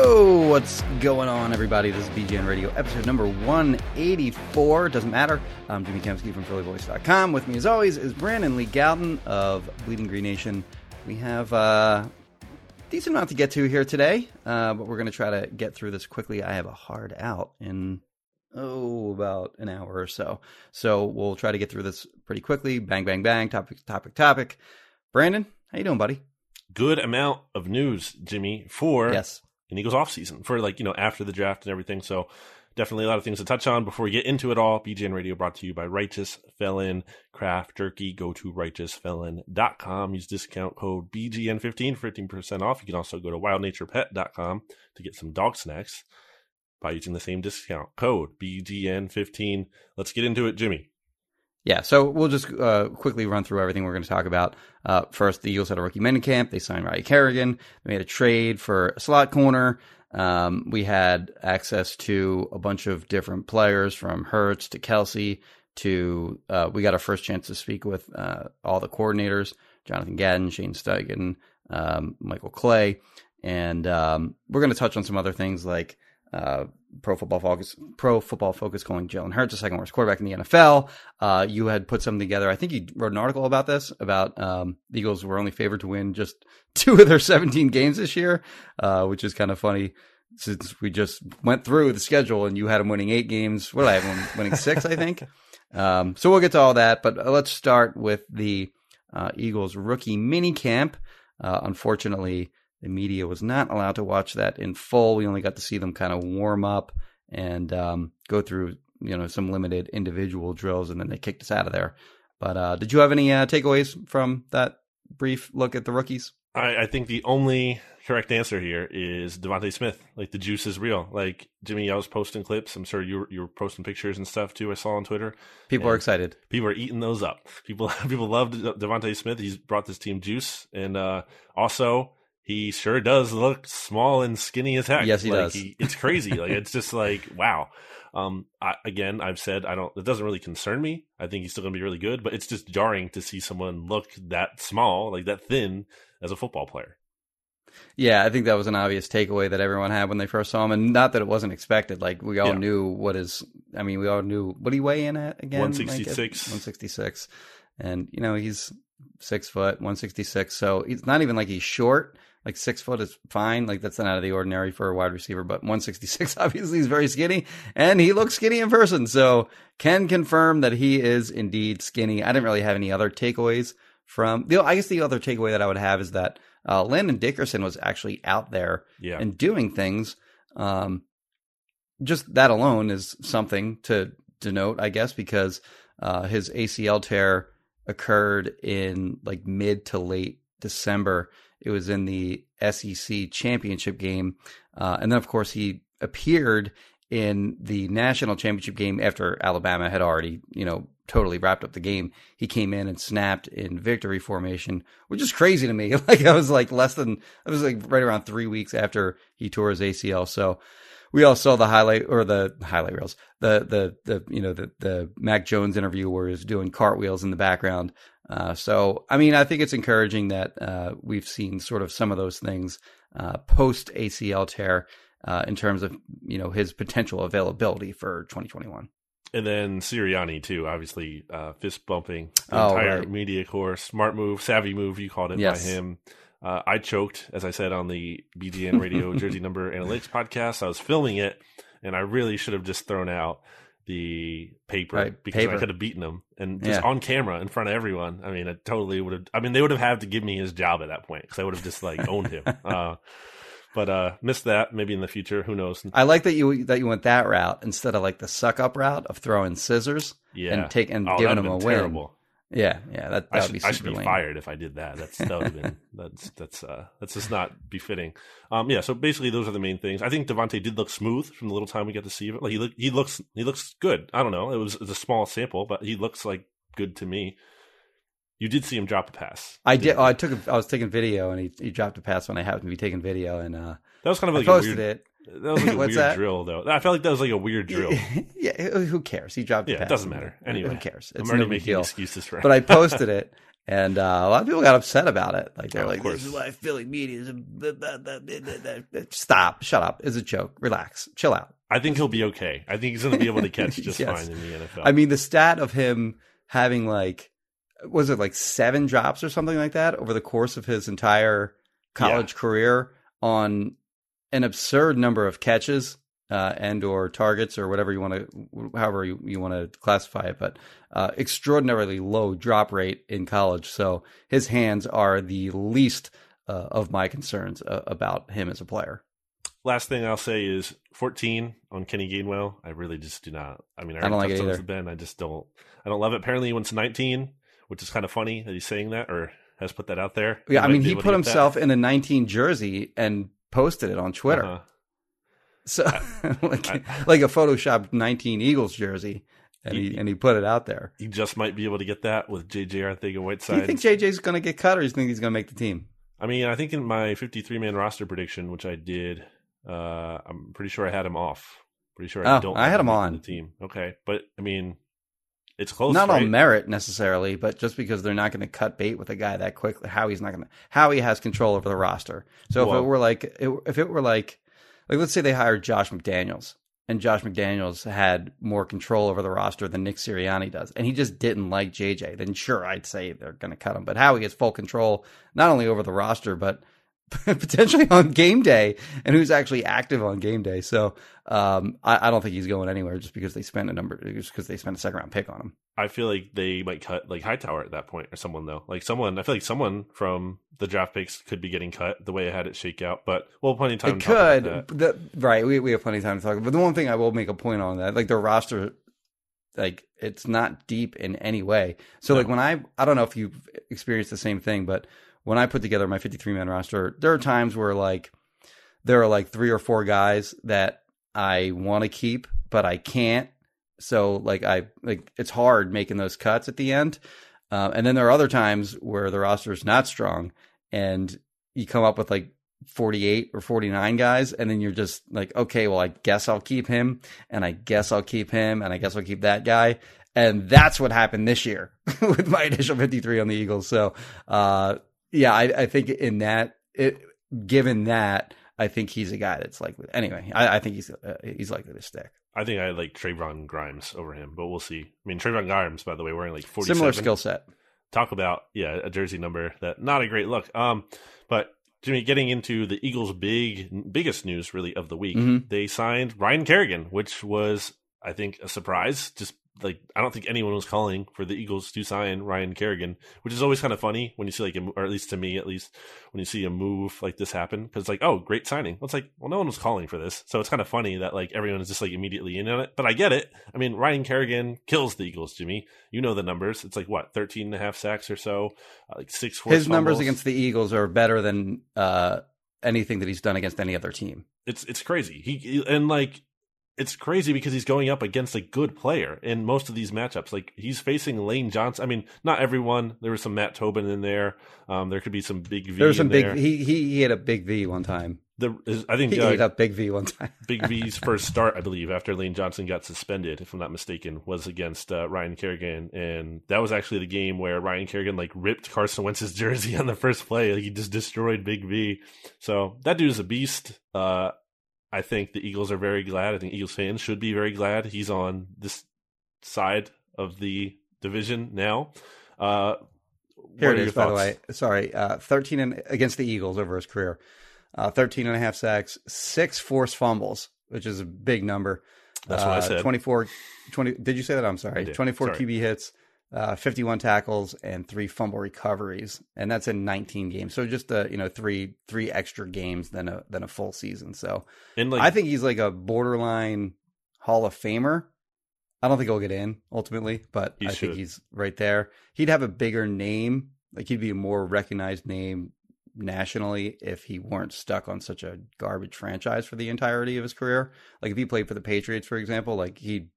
Yo, what's going on, everybody? This is BGN Radio, episode number 184. Doesn't matter. I'm Jimmy Kempski from PhillyVoice.com. With me, as always, is Brandon Lee Gowton of Bleeding Green Nation. We have uh, decent amount to get to here today, uh, but we're going to try to get through this quickly. I have a hard out in oh about an hour or so, so we'll try to get through this pretty quickly. Bang, bang, bang. Topic, topic, topic. Brandon, how you doing, buddy? Good amount of news, Jimmy, for Yes. An Eagles offseason, for like, you know, after the draft and everything. So definitely a lot of things to touch on before we get into it all. BGN Radio brought to you by Righteous Felon Craft Jerky. Go to righteousfelon.com. Use discount code BGN15 for 15% off. You can also go to wildnaturepet.com to get some dog snacks by using the same discount code BGN15. Let's get into it, Jimmy. Yeah, so we'll just uh, quickly run through everything we're going to talk about. Uh, first, the Eagles had a rookie minicamp. They signed Ryan Kerrigan. They made a trade for a slot corner. Um, we had access to a bunch of different players from Hertz to Kelsey to uh, we got our first chance to speak with uh, all the coordinators: Jonathan Gannon, Shane Steichen, um, Michael Clay, and um, we're going to touch on some other things like uh, Pro Football Focus, Pro Football Focus calling Jalen Hurts the second worst quarterback in the NFL. Uh, you had put something together. I think you wrote an article about this about um, the Eagles were only favored to win just two of their 17 games this year, uh, which is kind of funny since we just went through the schedule and you had them winning eight games. What did I have them winning six? I think. Um, so we'll get to all that, but uh, let's start with the uh, Eagles rookie mini camp. Uh, unfortunately, the media was not allowed to watch that in full. We only got to see them kind of warm up and um, go through, you know, some limited individual drills, and then they kicked us out of there. But uh, did you have any uh, takeaways from that brief look at the rookies? I, I think the only correct answer here is DeVonta Smith. Like the juice is real. Like Jimmy, I was posting clips. I'm sure you were, you were posting pictures and stuff too. I saw on Twitter. People are excited. People are eating those up. People people love DeVonta Smith. He's brought this team juice, and uh, also he sure does look small and skinny as heck. Yes, he like, does. it's crazy. like it's just like wow. Um, I, again, I've said I don't. It doesn't really concern me. I think he's still going to be really good, but it's just jarring to see someone look that small, like that thin, as a football player. Yeah, I think that was an obvious takeaway that everyone had when they first saw him, and not that it wasn't expected. Like we all Yeah. knew what is. I mean, we all knew what he weigh in at again. 166. One sixty six, and you know he's six foot, one sixty six. So it's not even like he's short. Like six foot is fine. Like that's not out of the ordinary for a wide receiver. But one sixty six, obviously, is very skinny, and he looks skinny in person. So can confirm that he is indeed skinny. I didn't really have any other takeaways from. The, I guess the other takeaway that I would have is that uh, Landon Dickerson was actually out there Yeah, and doing things. Um, just that alone is something to denote, I guess, because uh, his ACL tear occurred in like mid to late December. It was in the SEC championship game, uh, and then of course he appeared in the national championship game after Alabama had already, you know, totally wrapped up the game. He came in and snapped in victory formation, which is crazy to me. Like I was like less than, I was like right around three weeks after he tore his ACL. So we all saw the highlight or the highlight reels, the, the, the, you know, the, the Mac Jones interview where he was doing cartwheels in the background. Uh, so, I mean, I think it's encouraging that, uh, we've seen sort of some of those things, uh, post ACL tear, uh, in terms of, you know, his potential availability for 2021. and then Sirianni too. Obviously, uh, fist bumping the Oh, entire right. media course. Smart move, savvy move. You called it Yes. by him. Uh, I choked, as I said on the BGN Radio Jersey Number Analytics podcast. I was filming it, and I really should have just thrown out the paper Right, because I could have beaten him and just Yeah. on camera in front of everyone. I mean, I totally would have. I mean, they would have had to give me his job at that point because I would have just like owned him. Uh, but uh, missed that. Maybe in the future, who knows? I like that you that you went that route instead of like the suck up route of throwing scissors Yeah, and take and oh, giving that'd a have win. Yeah, yeah, that I that would should, be I should be fired if I did that. That's that would have been that's that's uh that's just not befitting. Um, yeah. So basically, those are the main things. I think DeVonta did look smooth from the little time we got to see him. Like he look, he looks he looks good. I don't know. It was, it was a small sample, but he looks like good to me. You did see him drop a pass. I did. Oh, I took. A, I was taking video, and he, he dropped a pass when I happened to be taking video, and uh, That was kind of I like a posted weird. it. That was like a weird that? drill, though. I felt like that was like a weird drill. yeah, who cares? He dropped. a Yeah, it doesn't matter. Anyway, who cares? I'm It's already no making deal. excuses for. It. But I posted it, and uh, a lot of people got upset about it. Like they're Oh, like, "This is why Philly media is." Blah, blah, blah, blah, blah, blah." Stop! Shut up! It's a joke. Relax. Chill out. I think he'll be okay. I think he's going to be able to catch just Yes. fine in the NFL. I mean, the stat of him having like, was it like seven drops or something like that over the course of his entire college career on an absurd number of catches uh, and or targets or whatever you want to, however you, you want to classify it, but uh, extraordinarily low drop rate in college. So his hands are the least uh, of my concerns uh, about him as a player. Last thing I'll say is 14 on Kenny Gainwell. I really just do not. I mean, I, I don't like it touched on this either. Ben. I just don't. I don't love it. Apparently, he went to 19, which is kind of funny that he's saying that or has put that out there. Yeah, I mean, he put himself in a 19 jersey and posted it on Twitter. Uh-huh. So like, I- like a photoshopped 19 Eagles jersey, and he, He- and he put it out there. He just might be able to get that with JJ Arcega Do Whiteside. you think JJ's going to get cut, or do you think he's going to make the team? I mean, I think in my 53 man roster prediction, which I did, uh, I'm pretty sure I had him off. Pretty sure I Oh, don't. I had him on. the team. Okay, but I mean, it's close. Not right? on merit necessarily, but just because they're not going to cut bait with a guy that quickly. Howie's not going to. Howie has control over the roster. So if it were like, if it were like, like let's say they hired Josh McDaniels, and Josh McDaniels had more control over the roster than Nick Sirianni does, and he just didn't like JJ, then sure, I'd say they're going to cut him. But Howie has full control not only over the roster, but potentially on game day and who's actually active on game day. So um, I, I don't think he's going anywhere just because they spent a number, just because they spent a second round pick on him. I feel like they might cut like Hightower at that point or someone though. Like someone, I feel like someone from the draft picks could be getting cut the way I had it shake out. But we'll have plenty of time. It to talk about could, the, right? We we have plenty of time to talk. But the one thing I will make a point on that, like the roster, like it's not deep in any way. So No. like when I, I don't know if you've experienced the same thing, but when I put together my 53 man roster, there are times where like there are like three or four guys that I want to keep, but I can't. So like I like it's hard making those cuts at the end. Um, and then there are other times where the roster is not strong and you come up with like 48 or 49 guys and then you're just like okay well i guess i'll keep him and i guess i'll keep him and i guess i'll keep that guy and that's what happened this year with my initial 53 on the eagles so uh yeah i, I think in that it given that i think he's a guy that's likely anyway i, I think he's uh, he's likely to stick I think I like Trevon Grimes over him, but we'll see. I mean, Trevon Grimes, by the way, wearing like forty similar skill set talk about yeah a jersey number that not a great look um but jimmy getting into the eagles big biggest news really of the week Mhm. they signed ryan kerrigan which was i think a surprise just like i don't think anyone was calling for the eagles to sign ryan kerrigan which is always kind of funny when you see like a, or at least to me at least when you see a move like this happen because like oh great signing. Well, it's like well no one was calling for this. So it's kind of funny that like everyone is just like immediately in on it. But i get it. I mean ryan kerrigan kills the eagles jimmy. You know the numbers. It's like what, 13 and a half sacks or so, uh, like six his numbers against the eagles are better than uh anything that he's done against any other team. It's it's crazy. He- and like it's crazy because he's going up against a good player in most of these matchups. Like he's facing Lane Johnson. I mean, not everyone. There was some Matt Tobin in there. Um, there could be some big V. there was some big there. he, he he had a big v one time The, is- I think he uh, ate up big v one time Big V's first start, I believe, after Lane Johnson got suspended, if I'm not mistaken, was against uh, Ryan Kerrigan, and that was actually the game where Ryan Kerrigan like ripped Carson Wentz's jersey on the first play. Like he just destroyed Big V. So that dude is a beast. Uh, I think the Eagles are very glad. I think Eagles fans should be very glad he's on this side of the division now. Uh, Here what it is, by the way. Sorry, uh, thirteen and, against the Eagles over his career. Uh, 13 and a half sacks, six forced fumbles, which is a big number. That's what I Uh, said. 24, 20, did you say that? I'm sorry. 24 Sorry. QB hits, uh, 51 tackles, and three fumble recoveries, and that's in 19 games. So just uh, you know three three extra games than a than a full season. So like I think he's like a borderline Hall of Famer. I don't think he'll get in ultimately, but I should. think he's right there. He'd have a bigger name, like he'd be a more recognized name nationally if he weren't stuck on such a garbage franchise for the entirety of his career. Like if he played for the Patriots, for example, like he'd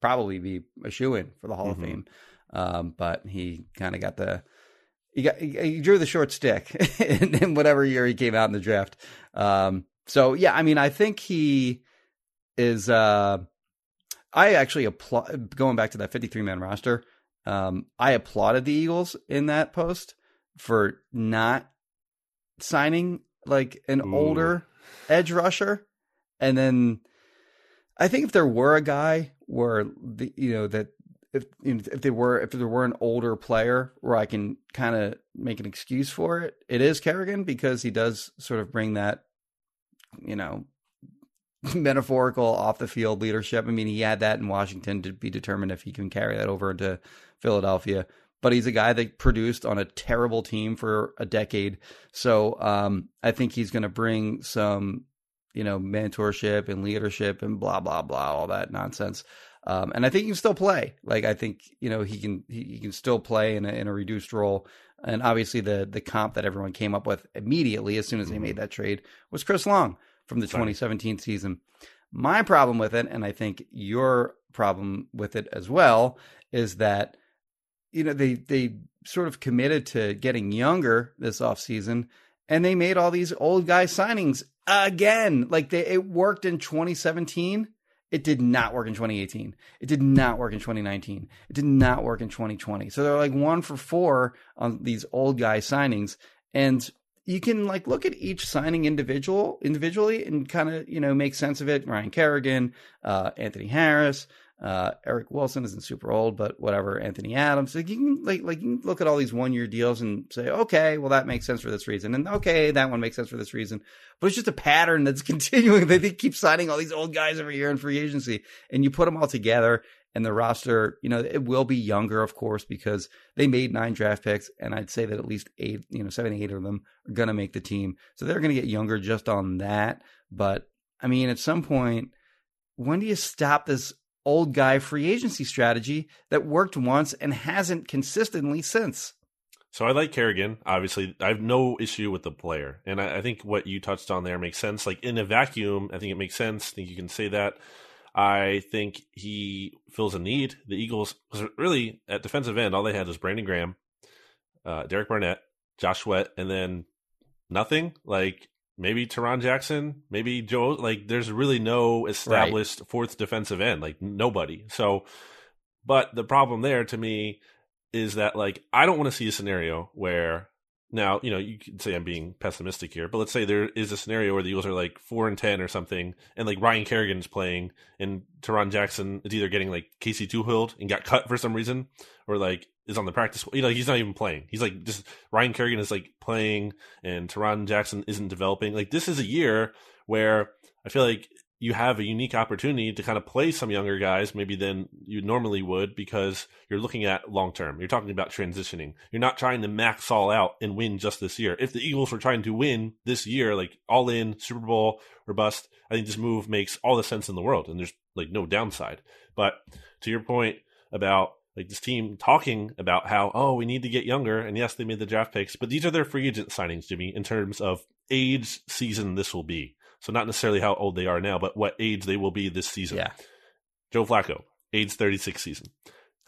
probably be a shoe in for the Hall Mhm. of Fame. Um, but he kind of got the he got he, drew the short stick in, in whatever year he came out in the draft. Um, so yeah, I mean, I think he is. Uh, I actually applaud going back to that 53 man roster. Um, I applauded the Eagles in that post for not signing like an Ooh. older edge rusher, and then I think if there were a guy where the you know that if if there were if there were an older player where I can kind of make an excuse for it, it is Kerrigan because he does sort of bring that you know metaphorical off the field leadership. I mean, he had that in Washington to be determined if he can carry that over into Philadelphia. But he's a guy that produced on a terrible team for a decade. So um, I think he's going to bring some, you know, mentorship and leadership and blah blah blah, all that nonsense. Um, and I think he can still play. Like I think you know he can he, he can still play in a, in a reduced role. And obviously the the comp that everyone came up with immediately as soon as they made that trade was Chris Long from the Fine. 2017 season. My problem with it, and I think your problem with it as well, is that you know they they sort of committed to getting younger this offseason and they made all these old guy signings again. Like they it worked in 2017. It did not work in 2018. It did not work in 2019. It did not work in 2020. So they're like one for four on these old guy signings. And you can like look at each signing individual individually and kind of you know make sense of it. Ryan Kerrigan, uh, Anthony Harris, uh, Eric Wilson isn't super old, but whatever. Anthony Adams. Like you can like like you can look at all these one year deals and say, okay, well that makes sense for this reason, and okay, that one makes sense for this reason. But it's just a pattern that's continuing. They they keep signing all these old guys every year in free agency, and you put them all together, and the roster, you know, it will be younger, of course, because they made nine draft picks, and I'd say that at least eight, you know, seven, eight of them are going to make the team, so they're going to get younger just on that. But I mean, at some point, when do you stop this old guy free agency strategy that worked once and hasn't consistently since? So I like Kerrigan. Obviously, I have no issue with the player, and I, I think what you touched on there makes sense. Like in a vacuum, I think it makes sense. I think you can say that. I think he fills a need. The Eagles, really at defensive end, all they had was Brandon Graham, uh, Derek Barnett, Josh Sweat, and then nothing. Like maybe Tarron Jackson, maybe Joe. Like there's really no established fourth defensive end. Like nobody. So, but the problem there to me is that like I don't want to see a scenario where now you know you could say I'm being pessimistic here, but let's say there is a scenario where the Eagles are like four and ten or something, and like Ryan Kerrigan's playing, and Tarron Jackson is either getting like Casey Toohill and got cut for some reason, or like is on the practice. You know, he's not even playing. He's like just Ryan Kerrigan is like playing, and Tarron Jackson isn't developing. Like this is a year where I feel like you have a unique opportunity to kind of play some younger guys maybe than you normally would because you're looking at long term. You're talking about transitioning. You're not trying to max all out and win just this year. If the Eagles were trying to win this year, like all in Super Bowl or bust, I think this move makes all the sense in the world and there's like no downside. But to your point about like this team talking about how, oh, we need to get younger. And yes, they made the draft picks, but these are their free agent signings, Jimmy, in terms of age season this will be. So not necessarily how old they are now, but what age they will be this season. Yeah, Joe Flacco, age 36 season.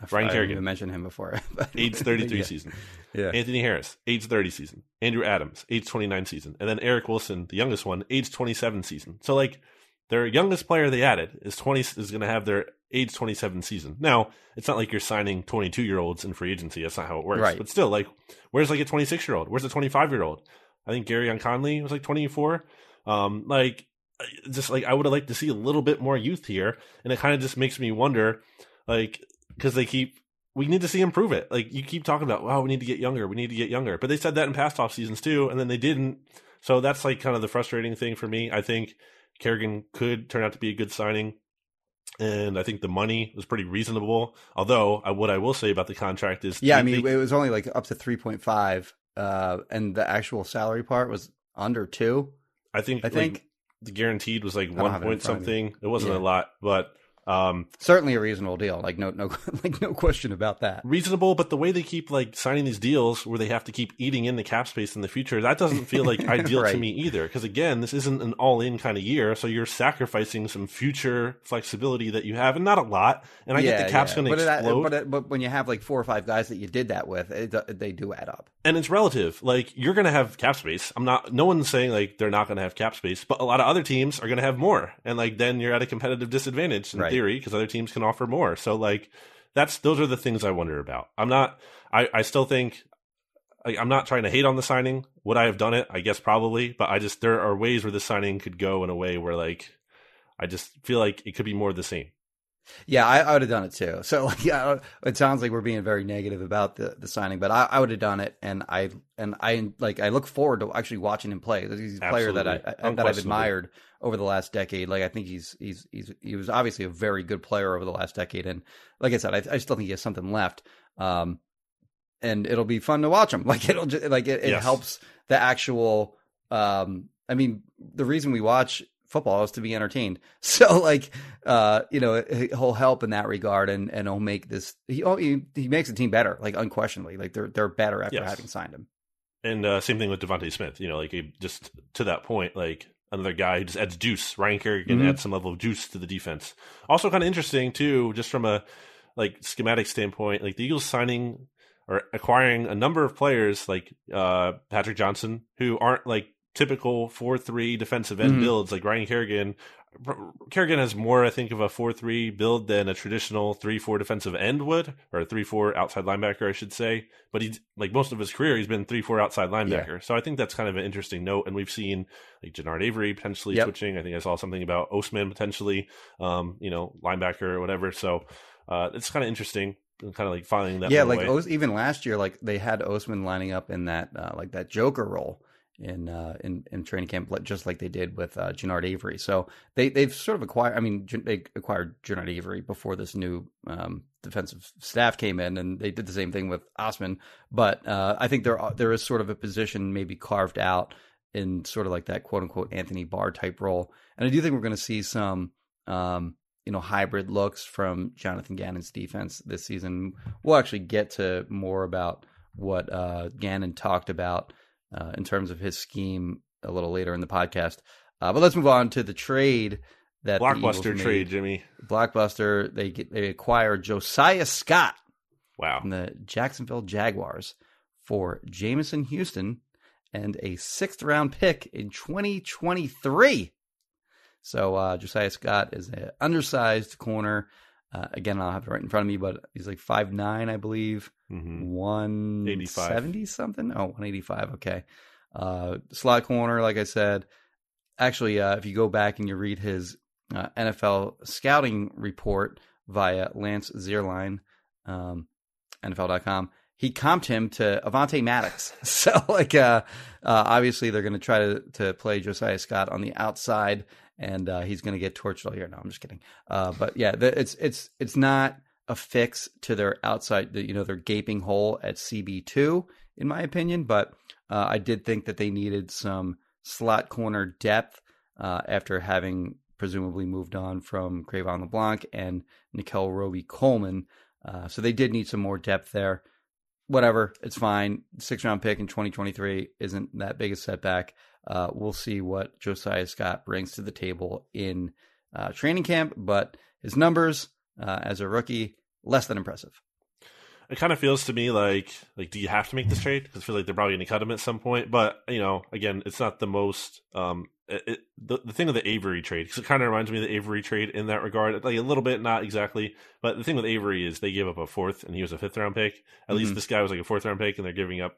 I've- Ryan I didn't Kerrigan. even mentioned him before. Age 33 yeah. season. Yeah, Anthony Harris, age 30 season. Andrew Adams, age 29 season. And then Eric Wilson, the youngest one, age 27 season. So like their youngest player they added is 20 is going to have their age 27 season. Now, it's not like you're signing 22 year olds in free agency. That's not how it works. Right. But still, like, where's like a 26 year old? Where's a 25 year old? I think Gareon Conley was like 24. Um, like, just like I would have liked to see a little bit more youth here, and it kind of just makes me wonder, like, because they keep we need to see him prove it. Like you keep talking about, wow, we need to get younger, we need to get younger, but they said that in past off seasons too, and then they didn't. So that's like kind of the frustrating thing for me. I think Kerrigan could turn out to be a good signing. and I think the money was pretty reasonable. Although, uh, what I will say about the contract is, Yeah, I mean, they- it was only like up to 3.5, uh, and the actual salary part was under two. I think, I like, the guaranteed was like one have it in point something. It wasn't Yeah. a lot, but um, certainly a reasonable deal. Like no, no, like no question about that. reasonable. But the way they keep like signing these deals, where they have to keep eating in the cap space in the future, that doesn't feel like ideal to me either. Because again, this isn't an all-in kind of year, so you're sacrificing some future flexibility that you have, and not a lot. And I get the cap's going to but it- explode. but, it- but when you have like four or five guys that you did that with, it, they do add up. and it's relative. Like you're going to have cap space. I'm not. No one's saying like they're not going to have cap space, but a lot of other teams are going to have more, and like then you're at a competitive disadvantage Right. Theory because other teams can offer more. So like that's those are the things I wonder about. I'm not. I I still think. I, I'm not trying to hate on the signing. Would I have done it? I guess probably, but I just there are ways where the signing could go in a way where like I just feel like it could be more of the same. Yeah, I, I would have done it too. So yeah, it sounds like we're being very negative about the, the signing, but I, I would have done it, and I and I like I look forward to actually watching him play. He's a player that I, I that I've admired over the last decade. Like I think he's he's he's he was obviously a very good player over the last decade, and like I said, I, I still think he has something left. Um, and it'll be fun to watch him. Like it'll just, like it, it Yes. helps the actual. Um, I mean, the reason we watch football is to be entertained. So like, uh, you know, he'll help in that regard, and and he'll make this. He oh, he, he makes the team better, like unquestionably. Like they're they're better after Yes. having signed him. And uh, same thing with DeVonta Smith. You know, like he- just to that point, like another guy who just adds juice. Ryan Kerrigan Mhm. adds some level of juice to the defense. Also, kind of interesting too, just from a like schematic standpoint. Like the Eagles signing or acquiring a number of players like uh, Patrick Johnson who aren't like typical four three defensive end Mhm. builds. Like Ryan Kerrigan. Kerrigan has more, I think, of a four-three build than a traditional three-four defensive end would, or a three-four outside linebacker, I should say. But he's like most of his career, he's been three-four outside linebacker. So I think that's kind of an interesting note. And we've seen like Genard Avery potentially Yep. switching. I think I saw something about Osman potentially, um, you know, linebacker or whatever. So uh, it's kind of interesting, kind of like finding that. yeah, like. Os, even last year, like they had Osman lining up in that uh, like that Joker role in uh, in in training camp, just like they did with uh, Genard Avery. So they they've sort of acquired. I mean, they acquired Genard Avery before this new um, defensive staff came in, and they did the same thing with Osman. But uh, I think there are- there is sort of a position maybe carved out in sort of like that quote unquote Anthony Barr type role, and I do think we're going to see some. Um, you know, hybrid looks from Jonathan Gannon's defense this season. We'll actually get to more about what uh, Gannon talked about uh, in terms of his scheme a little later in the podcast. Uh, but let's move on to the trade that blockbuster trade, Jimmy. Blockbuster. They get, they acquired Josiah Scott Wow. from the Jacksonville Jaguars for Jameson Houston and a sixth round pick in 2023. So uh, Josiah Scott is an undersized corner. Uh, again, I'll have it right in front of me, but he's like five nine, I believe, hmm 85. seventy something. Oh, 185. Okay. Uh, slot corner, like I said. Actually, uh, if you go back and you read his uh, NFL scouting report via Lance Zierlein, um, NFL.com, he comped him to Avonte Maddox. so, like, uh, uh, obviously, they're going to try to to play Josiah Scott on the outside, and uh, he's going to get torched all year. No, I'm just kidding. Uh, but yeah, the, it's it's it's not a fix to their outside, you know, their gaping hole at CB two, in my opinion. But uh, I did think that they needed some slot corner depth uh, after having presumably moved on from Cre'Von LeBlanc and Nickell Robey-Coleman. Uh, so they did need some more depth there. Whatever, it's fine. Six round pick in 2023 isn't that big a setback. Uh, we'll see what Josiah Scott brings to the table in uh, training camp, but his numbers uh, as a rookie less than impressive. it kind of feels to me like like do you have to make this trade because I feel like they're probably going to cut him at some point. But you know, again, it's not the most um it, it, the the thing of the Avery trade because it kind of reminds me of the Avery trade in that regard, like a little bit, not exactly. But the thing with Avery is they gave up a fourth and he was a fifth round pick. At least Mhm. this guy was like a fourth round pick, and they're giving up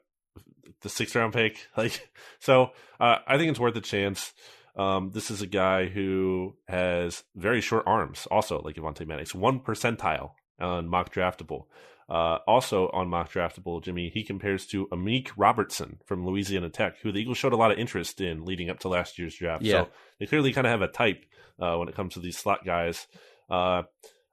the sixth round pick. Like so, uh, I think it's worth a chance. Um, this is a guy who has very short arms, also like Avonte Maddox, one percentile on mock draftable. Uh, also on mock draftable, Jimmy, he compares to Amik Robertson from Louisiana Tech, who the Eagles showed a lot of interest in leading up to last year's draft. Yeah. So they clearly kind of have a type uh, when it comes to these slot guys. Uh,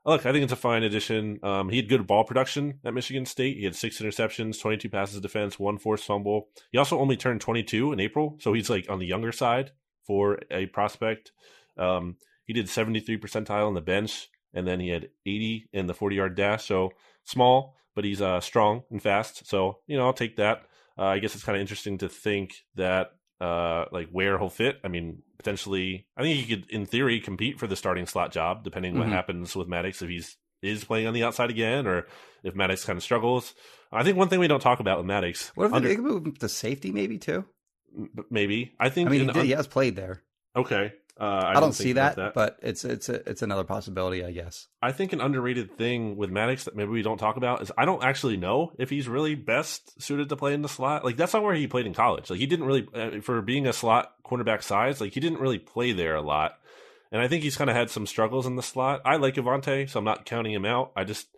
look, I think it's a fine addition. Um, he had good ball production at Michigan State. He had six interceptions, 22 passes of defense, one forced fumble. He also only turned 22 in April, so he's like on the younger side for a prospect. Um, he did 73 percentile on the bench, and then he had 80 in the 40 yard dash. So small, but he's uh, strong and fast. So you know, I'll take that. Uh, I guess it's kind of interesting to think that uh, like where he'll fit. I mean, potentially, I think he could, in theory, compete for the starting slot job, depending mm-hmm. what happens with Maddox if he's is playing on the outside again, or if Maddox kind of struggles. I think one thing we don't talk about with Maddox. What if under, they could move to safety, maybe too? Maybe I think. I mean, he, did, he has played there. Okay, uh, I, I, don't see that, that, but it's it's a, it's another possibility, I guess. I think an underrated thing with Maddox that maybe we don't talk about is I don't actually know if he's really best suited to play in the slot. Like that's not where he played in college. Like he didn't really uh, for being a slot cornerback size. Like he didn't really play there a lot, and I think he's kind of had some struggles in the slot. I like Avonte, so I'm not counting him out. I just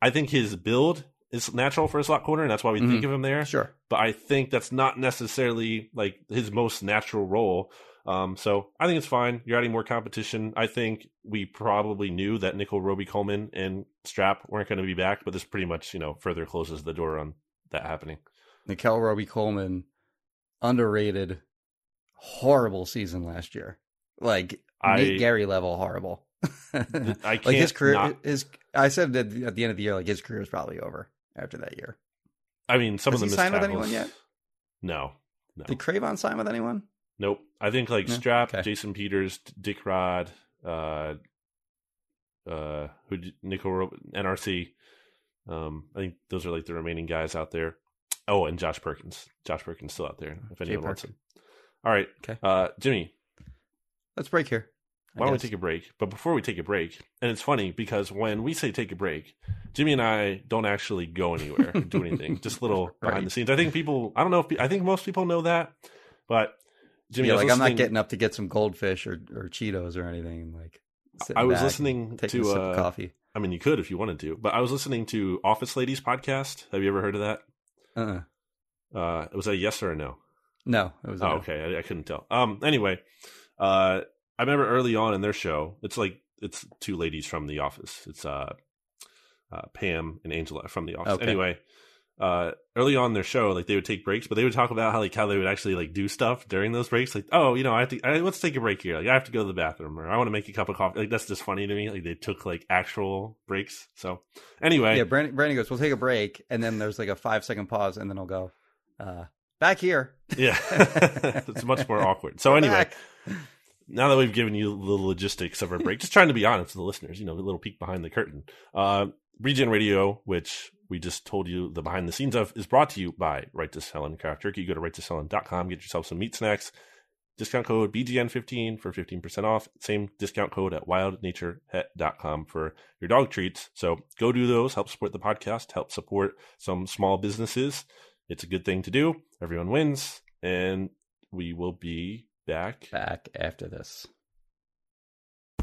I think his build is natural for a slot corner, and that's why we mm-hmm. think of him there. Sure, but I think that's not necessarily like his most natural role. Um, so I think it's fine. You're adding more competition. I think we probably knew that Nickell Robey-Coleman and Strap weren't going to be back, but this pretty much, you know, further closes the door on that happening. Nickell Robey-Coleman, underrated, horrible season last year. Like I, Nate Gerry level horrible. I can't like his career. Not, his I said that at the end of the year, like his career is probably over after that year. I mean, some Has of them signed with anyone yet? No, no. Did Cre'Von sign with anyone? Nope. I think like Yeah, Strap, okay. Jason Peters, Dick Rod, uh, uh, who Nico Ro- NRC. Um, I think those are like the remaining guys out there. Oh, and Josh Perkins. Josh Perkins still out there. If anyone wants him. All right. Okay. Uh, Jimmy, Let's break here. I why don't we take a break? But before we take a break, and it's funny because when we say take a break, Jimmy and I don't actually go anywhere, do anything. Just little behind the scenes. I think people. I don't know if I think most people know that, but Jimmy, yeah, like I'm not getting up to get some goldfish or, or Cheetos or anything. Like I was listening to, a sip uh, of coffee. I mean, you could if you wanted to, but I was listening to Office Ladies podcast. Have you ever heard of that? Uh-uh. Uh, it was that a yes or a no? No, it was. Oh, no. okay. I, I couldn't tell. Um. Anyway, uh, I remember early on in their show. It's like it's two ladies from The Office. It's uh, uh Pam and Angela from The Office. Okay. Anyway, uh, early on in their show, like they would take breaks, but they would talk about how like how they would actually like do stuff during those breaks. Like, oh, you know, I have to. I, let's take a break here. Like, I have to go to the bathroom, or I want to make a cup of coffee. Like, that's just funny to me. Like, they took like actual breaks. So, anyway, Yeah, Brandon, Brandon goes, "We'll take a break," and then there's like a five second pause, and then I'll go, uh, "Back here." Yeah, it's much more awkward. So anyway, Back. now that we've given you the logistics of our break, just trying to be honest with the listeners, you know, a little peek behind the curtain. Uh, BGN Radio, which we just told you the behind the scenes of, is brought to you by Righteous Felon Craft Jerky. Go to righteousfelon.com, get yourself some meat snacks. Discount code BGN15 for 15% off. Same discount code at wildnaturepet.com for your dog treats. So go do those, help support the podcast, help support some small businesses. It's a good thing to do. Everyone wins. And we will be back. Back after this.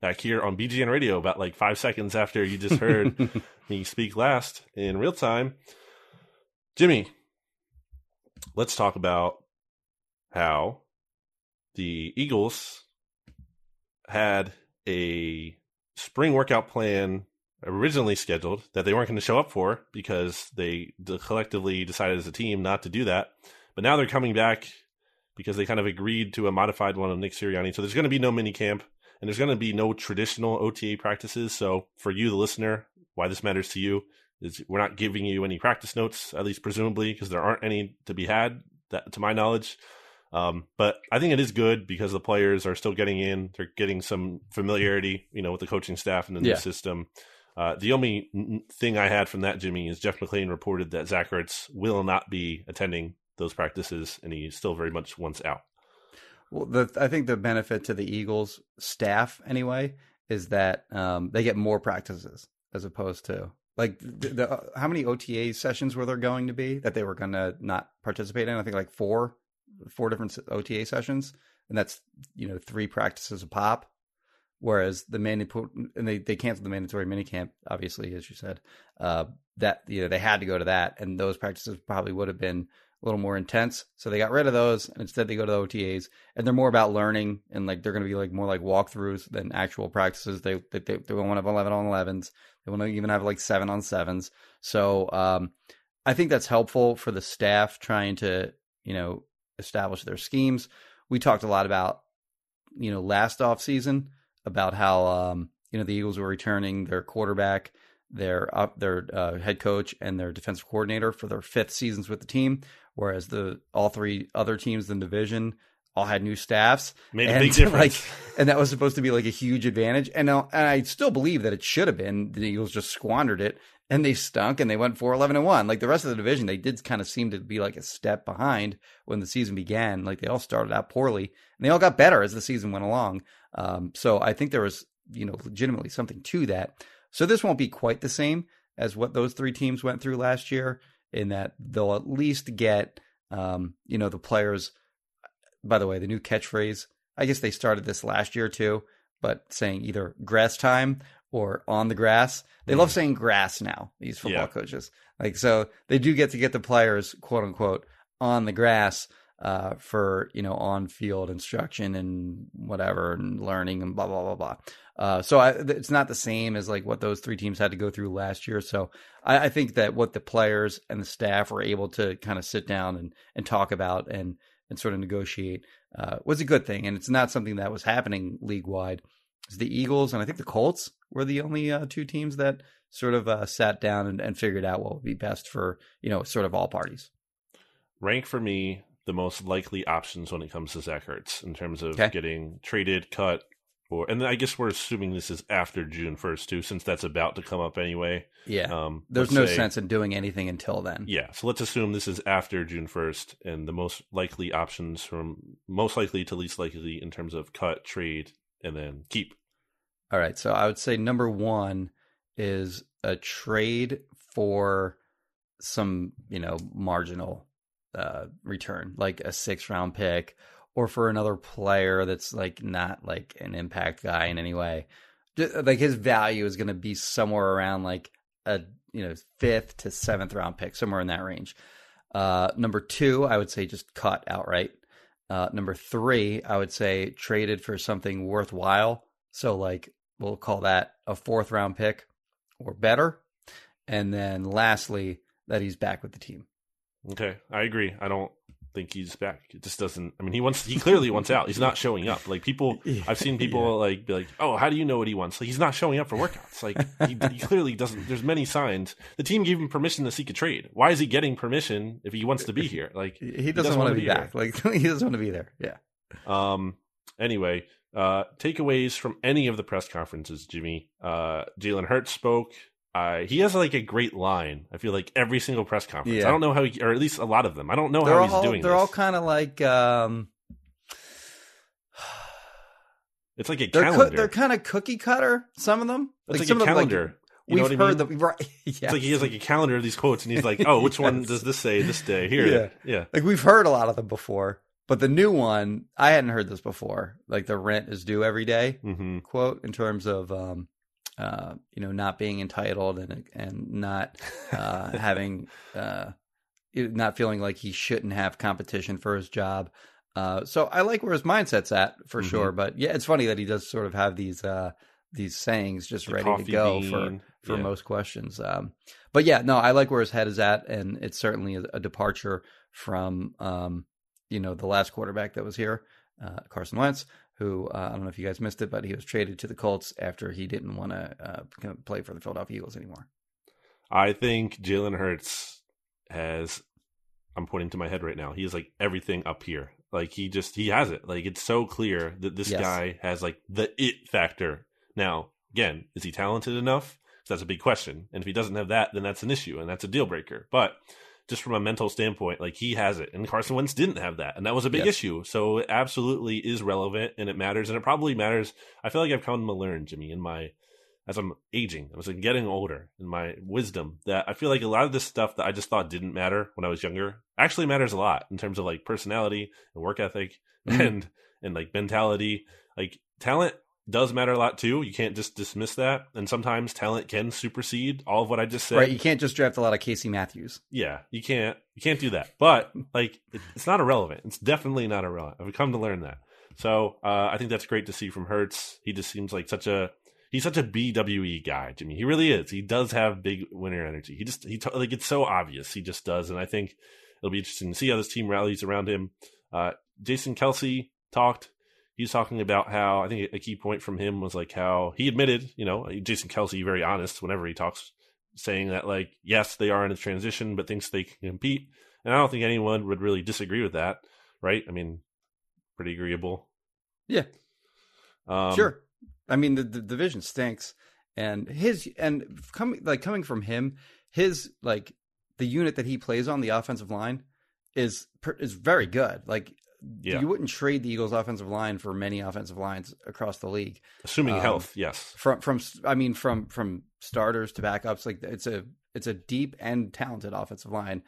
Back here on BGN Radio about like five seconds after you just heard me speak last in real time. Jimmy, let's talk about how the Eagles had a spring workout plan originally scheduled that they weren't going to show up for because they collectively decided as a team not to do that. But now they're coming back because they kind of agreed to a modified one of Nick Sirianni. So there's going to be no mini camp and there's going to be no traditional OTA practices. So for you, the listener, why this matters to you is we're not giving you any practice notes, at least presumably, because there aren't any to be had, that, to my knowledge. Um, but I think it is good because the players are still getting in. They're getting some familiarity, you know, with the coaching staff and the new Yeah. system. Uh, the only thing I had from that, Jimmy, is Jeff McLane reported that Zach Ertz will not be attending those practices, and he still very much wants out. Well, the, I think the benefit to the Eagles staff anyway is that um, they get more practices as opposed to like the, the uh, how many OTA sessions were there going to be that they were going to not participate in? I think like four, four different OTA sessions, and that's you know three practices a pop. Whereas the mandatory and they, they canceled the mandatory minicamp, obviously, as you said, uh, that you know they had to go to that, and those practices probably would have been a little more intense. So they got rid of those, and instead they go to the OTAs, and they're more about learning, and like they're going to be like more like walkthroughs than actual practices. They they they, they won't have eleven on elevens. They won't even have like seven on sevens. So um, I think that's helpful for the staff trying to you know establish their schemes. We talked a lot about you know last off season about how um, you know the Eagles were returning their quarterback, their uh, their uh, head coach, and their defensive coordinator for their fifth seasons with the team, whereas the all three other teams in the division all had new staffs. Made a and big difference. Like, and that was supposed to be like a huge advantage. And, and I still believe that it should have been. The Eagles just squandered it and they stunk and they went 4 11 and 1. Like the rest of the division, they did kind of seem to be like a step behind when the season began. Like they all started out poorly and they all got better as the season went along. Um, so I think there was, you know, legitimately something to that. So this won't be quite the same as what those three teams went through last year in that they'll at least get, um, you know, the players. By the way, the new catchphrase, I guess they started this last year too, but saying either grass time or on the grass. They love saying grass now, these football Yeah. coaches. Like, so they do get to get the players, quote unquote, on the grass uh, for, you know, on field instruction and whatever and learning and blah, blah, blah, blah. Uh, so I, it's not the same as like what those three teams had to go through last year. So I, I think that what the players and the staff were able to kind of sit down and, and talk about and, and sort of negotiate uh, was a good thing. And it's not something that was happening league wide. The Eagles and I think the Colts were the only uh, two teams that sort of uh, sat down and, and figured out what would be best for, you know, sort of all parties. rank for me the most likely options when it comes to Zach Ertz in terms of Okay. getting traded, cut, or and I guess we're assuming this is after June first too, since that's about to come up anyway. Yeah. Um, There's no say- sense in doing anything until then. Yeah, so let's assume this is after June first, and the most likely options from most likely to least likely in terms of cut, trade, and then keep. All right. So I would say number one is a trade for some, you know, marginal uh, return, like a six round pick, or for another player that's like not like an impact guy in any way. Like his value is going to be somewhere around like a you know fifth to seventh round pick, somewhere in that range. Uh, number two, I would say just cut outright. Uh, number three, I would say traded for something worthwhile. So like we'll call that a fourth round pick or better. And then lastly, that he's back with the team. Okay, I agree. I don't think he's back. It just doesn't. I mean, he wants. He clearly wants out. He's not showing up. Like people, I've seen people like be like, "Oh, how do you know what he wants?" Like he's not showing up for workouts. Like he, he clearly doesn't. There's many signs. The team gave him permission to seek a trade. Why is he getting permission if he wants to be here? Like He doesn't, doesn't want wanna be be back. Like he doesn't want to be there. Yeah. Um. Anyway, uh, takeaways from any of the press conferences, Jimmy. Uh, Jalen Hurts spoke. Uh, he has like a great line. I feel like every single press conference. Yeah. I don't know how, he, or at least a lot of them. I don't know they're how all he's doing. they're this. all kind of like um it's like a they're calendar. coo- they're kind of cookie cutter. Some of them. it's like some a of them, calendar. you we've what I heard mean? them right. It's like he has like a calendar of these quotes, and he's like, "Oh, which one does this say this day?" Here, Yeah. yeah. like we've heard a lot of them before, but the new one I hadn't heard this before. Like the rent is due every day. hmm quote in terms of um, uh, you know not being entitled and and not uh, having uh, not feeling like he shouldn't have competition for his job. Uh, so I like where his mindset's at for Mhm. sure. But yeah, it's funny that he does sort of have these uh, these sayings just The ready to go bean, for for yeah. most questions. Um, but yeah, no, I like where his head is at, and it's certainly a, a departure from um, you know the last quarterback that was here, uh, Carson Wentz, who uh, I don't know if you guys missed it, but he was traded to the Colts after he didn't want to uh, play for the Philadelphia Eagles anymore. I think Jalen Hurts has. I'm pointing to my head right now. He is like everything up here. Like he just he has it. Like it's so clear that this Yes. guy has like the it factor. Now, again, is he talented enough? That's a big question. And if he doesn't have that, then that's an issue and that's a deal breaker. But just from a mental standpoint, like he has it, and Carson Wentz didn't have that, and that was a big Yes. issue. So it absolutely is relevant, and it matters, and it probably matters. I feel like I've come to learn, Jimmy, in my as I'm aging, as I'm getting older, in my wisdom that I feel like a lot of this stuff that I just thought didn't matter when I was younger actually matters a lot in terms of like personality and work ethic Mhm. and and like mentality. Like talent does matter a lot too. You can't just dismiss that, and sometimes talent can supersede all of what I just said. Right? You can't just draft a lot of Casey Matthews. Yeah, you can't you can't do that. But like, it's not irrelevant. It's definitely not irrelevant. I've come to learn that. So uh, I think that's great to see from Hurts. He just seems like such a he's such a BWE guy, Jimmy. He really is. He does have big winner energy. He just he like it's so obvious. He just does, and I think it'll be interesting to see how this team rallies around him. Uh, Jason Kelce talked. He's talking about how I think a key point from him was like how he admitted, you know, Jason Kelce very honest whenever he talks saying that like yes they are in a transition but thinks they can compete and i don't think anyone would really disagree with that right i mean pretty agreeable Yeah. um, sure. I mean, the, the division stinks, and his and coming like coming from him, his like the unit that he plays on the offensive line is is very good. Like Yeah. you wouldn't trade the Eagles' offensive line for many offensive lines across the league. assuming Um, health yes From from I mean from from starters to backups, like it's a it's a deep and talented offensive line.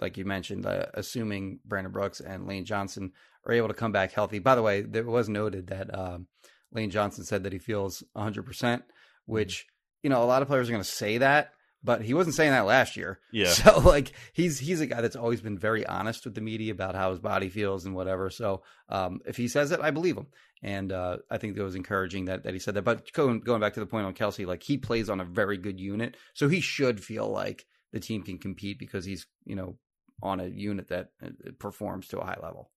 Like you mentioned, uh, assuming Brandon Brooks and Lane Johnson are able to come back healthy. By the way, there was noted that um, Lane Johnson said that he feels 100%, which, you know, a lot of players are going to say that, but he wasn't saying that last year. Yeah. So, like, he's he's a guy that's always been very honest with the media about how his body feels and whatever. So, um, if he says it, I believe him. And uh, I think it was encouraging that, that he said that. But going, going back to the point on Kelce, like, he plays on a very good unit. So he should feel like the team can compete because he's, you know, on a unit that uh, performs to a high level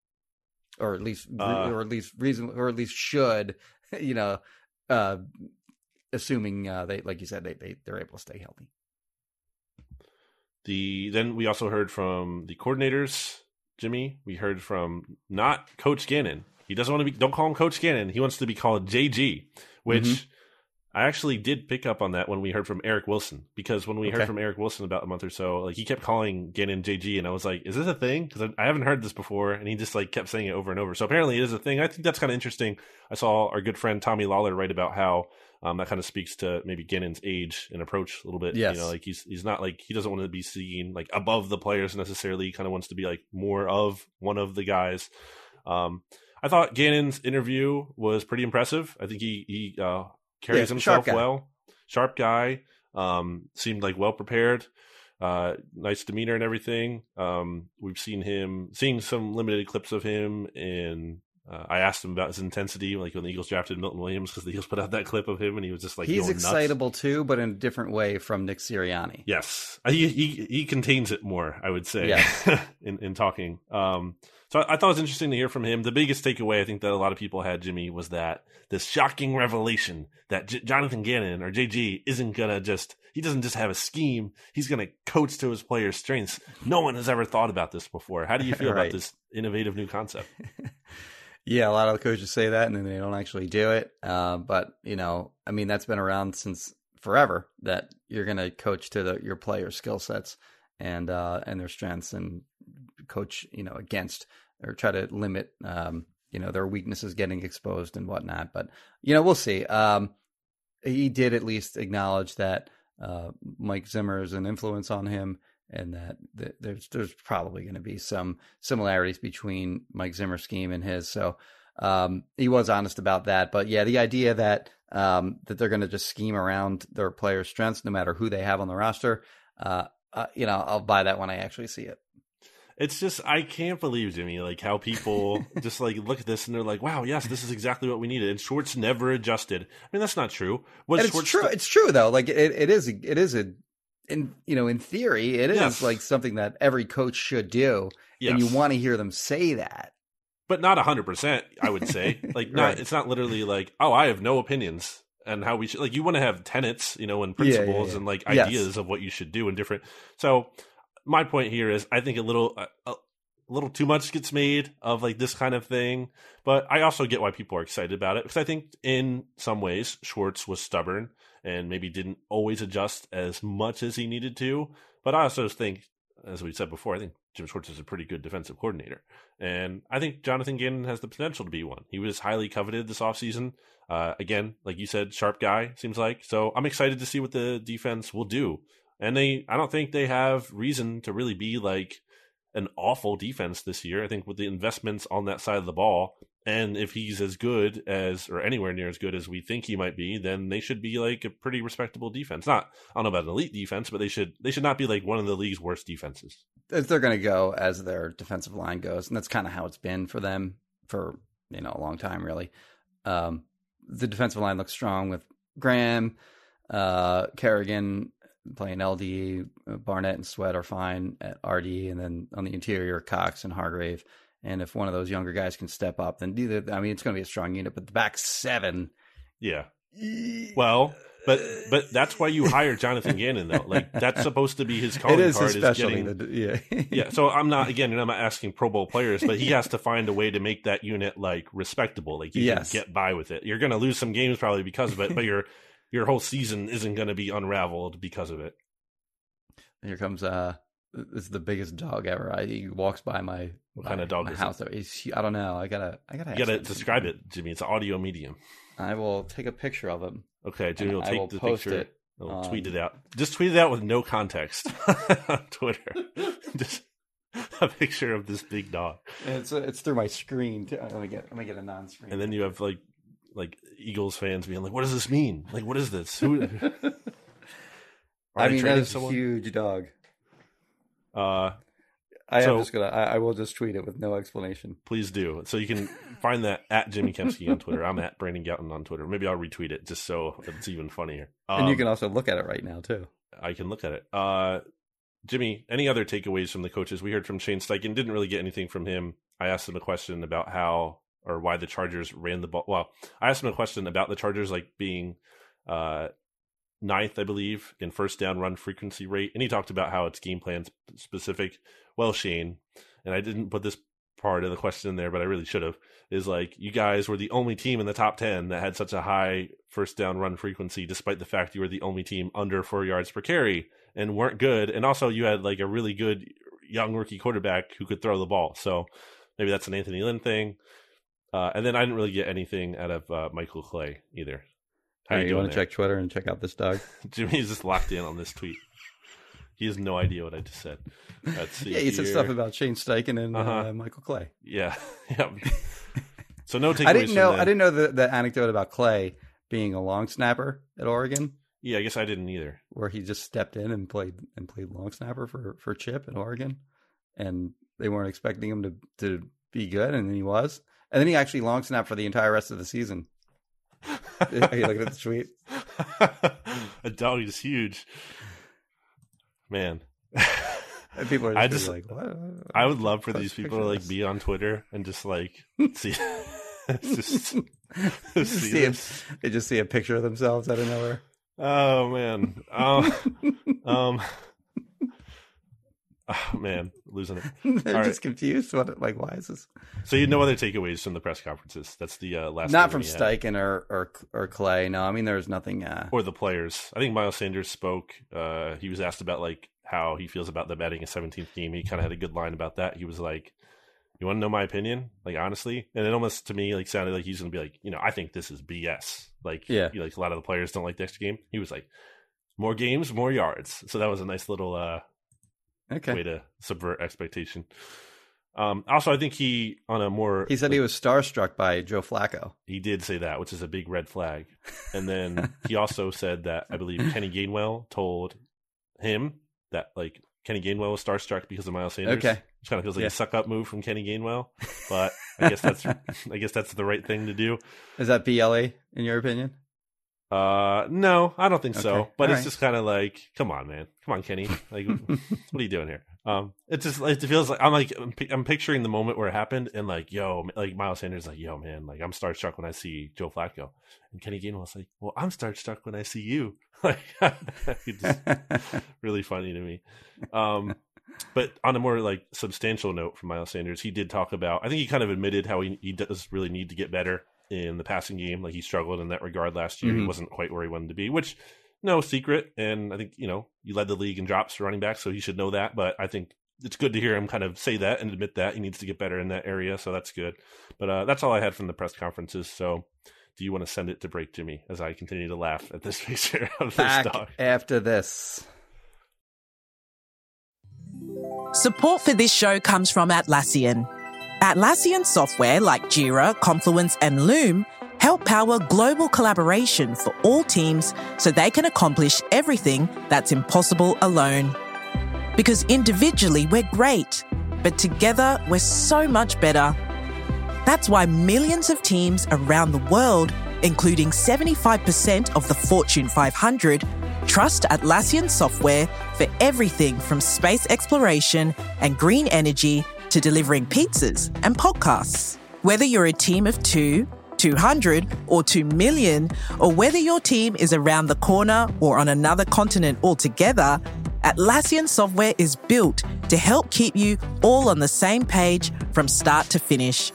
or at least Uh, or at least reason or at least should you know uh assuming uh they like you said they, they they're able to stay healthy the then we also heard from the coordinators jimmy we heard from not coach gannon he doesn't want to be don't call him coach gannon he wants to be called jg which Mhm. I actually did pick up on that when we heard from Eric Wilson because when we heard from Eric Wilson about a month or so, like he kept calling Gannon JG, and I was like, "Is this a thing?" Because I, I haven't heard this before, and he just like kept saying it over and over. So apparently, it is a thing. I think that's kind of interesting. I saw our good friend Tommy Lawlor write about how um, that kind of speaks to maybe Gannon's age and approach a little bit. Yes. you know, like he's he's not like he doesn't want to be seen like above the players necessarily. He kind of wants to be like more of one of the guys. Um, I thought Gannon's interview was pretty impressive. I think he he uh, carries Yeah, himself guy. well. Sharp guy. Um, seemed like well prepared. Uh, nice demeanor and everything. Um, we've seen him, seeing some limited clips of him, and uh, I asked him about his intensity, like when the Eagles drafted Milton Williams, because the Eagles put out that clip of him, and he was just like he's going nuts. excitable too but in a different way from nick sirianni Yes, Uh, he he he contains it more, I would say, Yes. in in talking. Um, so I, I thought it was interesting to hear from him. The biggest takeaway I think that a lot of people had, Jimmy, was that this shocking revelation that J- Jonathan Gannon or JG isn't gonna just he doesn't just have a scheme; he's gonna coach to his players' strengths. No one has ever thought about this before. How do you feel Right. about this innovative new concept? yeah a lot of the coaches say that and then they don't actually do it uh, but you know i mean that's been around since forever that you're going to coach to the, your player skill sets and uh, and their strengths and coach you know against or try to limit um, you know their weaknesses getting exposed and whatnot but you know we'll see. Um, he did at least acknowledge that uh, Mike Zimmer is an influence on him, and that th- there's there's probably going to be some similarities between Mike Zimmer's scheme and his. So um, he was honest about that. But yeah, the idea that um, that they're going to just scheme around their players' strengths, no matter who they have on the roster, uh, uh, you know, I'll buy that when I actually see it. It's just I can't believe Jimmy like how people just like look at this and they're like, "Wow, yes, this is exactly what we needed." And Schwartz never adjusted. I mean, that's not true. Was and it's Schwartz true. It's true though. Like it, it is. It is a. In you know, in theory, it is like something that every coach should do, yes. and you want to hear them say that. But not hundred percent. I would say, like, not. right. It's not literally like, "Oh, I have no opinions." and how we should like you want to have tenets you know and principles yeah, yeah. and like ideas yes. of what you should do and different so my point here is I think a little a, a, little too much gets made of like this kind of thing, but I also get why people are excited about it because I think in some ways Schwartz was stubborn and maybe didn't always adjust as much as he needed to. But I also think, as we said before, I think Jim Schwartz is a pretty good defensive coordinator. And I think Jonathan Gannon has the potential to be one. He was highly coveted this offseason. Uh, again, like you said, sharp guy, seems like. So I'm excited to see what the defense will do and they, I don't think they have reason to really be like an awful defense this year. I think with the investments on that side of the ball, and if he's as good as or anywhere near as good as we think he might be, then they should be like a pretty respectable defense. Not I don't know about an elite defense, but they should they should not be like one of the league's worst defenses. They're going to go as their defensive line goes, and that's kind of how it's been for them for you know a long time, really. Um, the defensive line looks strong with Graham, uh, Kerrigan, playing LD, uh, Barnett and Sweat are fine at RD, and then on the interior, Cox and Hargrave. And if one of those younger guys can step up, then either I mean it's going to be a strong unit. But the back seven, yeah. Well, but but that's why you hire Jonathan Gannon though. Like that's supposed to be his calling it is card. His is getting, the, yeah, yeah. So I'm not again. I'm not asking Pro Bowl players, but he has to find a way to make that unit like respectable. Like you yes. can get by with it. You're going to lose some games probably because of it, but you're your whole season isn't going to be unraveled because of it. Here comes uh this is the biggest dog ever. I, he walks by my what kind of dog my house. I don't know. I gotta I gotta. You gotta describe it, Jimmy. It's an audio medium. I will take a picture of him. Okay, Jimmy will take will the picture. It, will tweet it out. Just tweet it out with no context on Twitter. Just a picture of this big dog. it's it's through my screen. Too. Let me get let me get a non-screen. And then you have like like Eagles fans being like, "What does this mean? Like, what is this?" Who? I mean, that is a huge dog. Uh, I so, am just gonna. I, I, will just tweet it with no explanation. Please do. So you can find that at Jimmy Kempski on Twitter. I'm at Brandon Gowton on Twitter. Maybe I'll retweet it just so it's even funnier. Um, and you um, can also look at it right now too. I can look at it. Uh, Jimmy, any other takeaways from the coaches? We heard from Shane Steichen. Didn't really get anything from him. I asked him a question about how or why the Chargers ran the ball. Well, I asked him a question about the Chargers like being uh, ninth, I believe, in first down run frequency rate, and he talked about how it's game plan specific. Well, Shane, and I didn't put this part of the question in there, but I really should have. Is like you guys were the only team in the top ten that had such a high first down run frequency, despite the fact you were the only team under four yards per carry and weren't good, and also you had like a really good young rookie quarterback who could throw the ball. So maybe that's an Anthony Lynn thing. Uh, and then I didn't really get anything out of uh, Michael Clay either. How you, you want to check Twitter and check out this dog? Jimmy Jimmy's just locked in on this tweet. He has no idea what I just said. Let's see. yeah, he here. said stuff about Shane Steichen and uh-huh. uh, Michael Clay. Yeah, yeah. So no takeaways. I didn't know. I didn't know the, the anecdote about Clay being a long snapper at Oregon. Yeah, I guess I didn't either. Where he just stepped in and played and played long snapper for for Chip in Oregon, and they weren't expecting him to to be good, and then he was. And then he actually long snapped for the entire rest of the season. Are you looking at the tweet? a dog is huge. Man. And people are just, I just like, what? I would love for these people to like be on Twitter and just like see, just, just see, see a, they just see a picture of themselves out of nowhere. Oh man. Um, um Oh, man, losing it. They're All just right. confused. What? Like, why is this? So you know other takeaways from the press conferences? That's the uh, last. Not from Steichen or, or or Clay. No, I mean there's nothing. Uh... Or the players. I think Miles Sanders spoke. Uh, he was asked about like how he feels about them adding a 17th game. He kind of had a good line about that. He was like, "You want to know my opinion? Like honestly?" And it almost to me like sounded like he's going to be like, "You know, I think this is BS." Like, yeah, you know, like a lot of the players don't like the extra game. He was like, "More games, more yards." So that was a nice little. uh okay. way to subvert expectation. Um, also, I think he on a more he said like, he was starstruck by Joe Flacco. He did say that, which is a big red flag. And then he also said that I believe Kenny Gainwell told him that like Kenny Gainwell was starstruck because of Miles Sanders. Okay, which kind of feels like Yeah. a suck up move from Kenny Gainwell. But I guess that's I guess that's the right thing to do. Is that BLA in your opinion? Uh, no, I don't think so. But All it's right. just kind of like, come on, man, come on, Kenny. Like, what are you doing here? Um, it just it feels like I'm like I'm, picturing the moment where it happened, and like, yo, like Miles Sanders, like, yo, man, like I'm starstruck when I see Joe Flacco, and Kenny Gainwell's like, well, I'm starstruck when I see you. Like, it's really funny to me. Um, but on a more like substantial note from Miles Sanders, he did talk about. I think he kind of admitted how he he does really need to get better in the passing game. Like he struggled in that regard last year. He Mhm. wasn't quite where he wanted to be, which no secret. And I think you know you led the league in drops for running back, so he should know that. But I think it's good to hear him kind of say that and admit that he needs to get better in that area. So that's good. But uh, that's all I had from the press conferences. So. Do you want to send it to break, Jimmy, as I continue to laugh at this picture of this dog? after this. Support for this show comes from Atlassian. Atlassian software like Jira, Confluence, and Loom help power global collaboration for all teams so they can accomplish everything that's impossible alone. Because individually we're great, but together we're so much better. That's why millions of teams around the world, including 75% of the Fortune 500, trust Atlassian software for everything from space exploration and green energy to delivering pizzas and podcasts. Whether you're a team of two, 200, or 2 million, or whether your team is around the corner or on another continent altogether, Atlassian software is built to help keep you all on the same page from start to finish.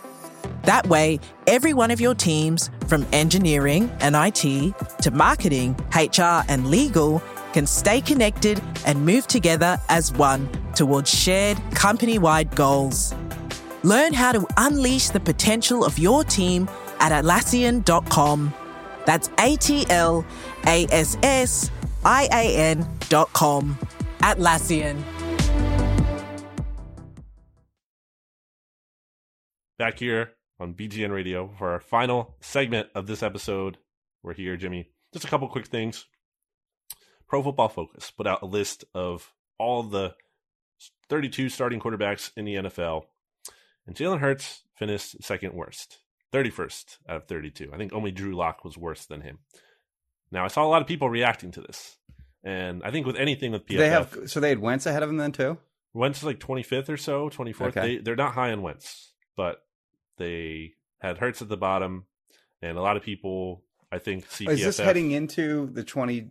That way, every one of your teams, from engineering and IT to marketing, HR, and legal, can stay connected and move together as one towards shared company wide goals. Learn how to unleash the potential of your team at Atlassian.com. That's A T L A S S I A N.com. Atlassian. back here on BGN Radio for our final segment of this episode. We're here, Jimmy. Just a couple quick things. Pro Football Focus put out a list of all the 32 starting quarterbacks in the NFL, and Jalen Hurts finished second worst, 31st out of 32. I think only Drew Lock was worse than him. Now, I saw a lot of people reacting to this, and I think with anything with PFF, they have so they had Wentz ahead of him then too. Wentz is like 25th or so, 24th. Okay. They, they're not high on Wentz, but they had Hurts at the bottom, and a lot of people, I think, see Is this heading into the twenty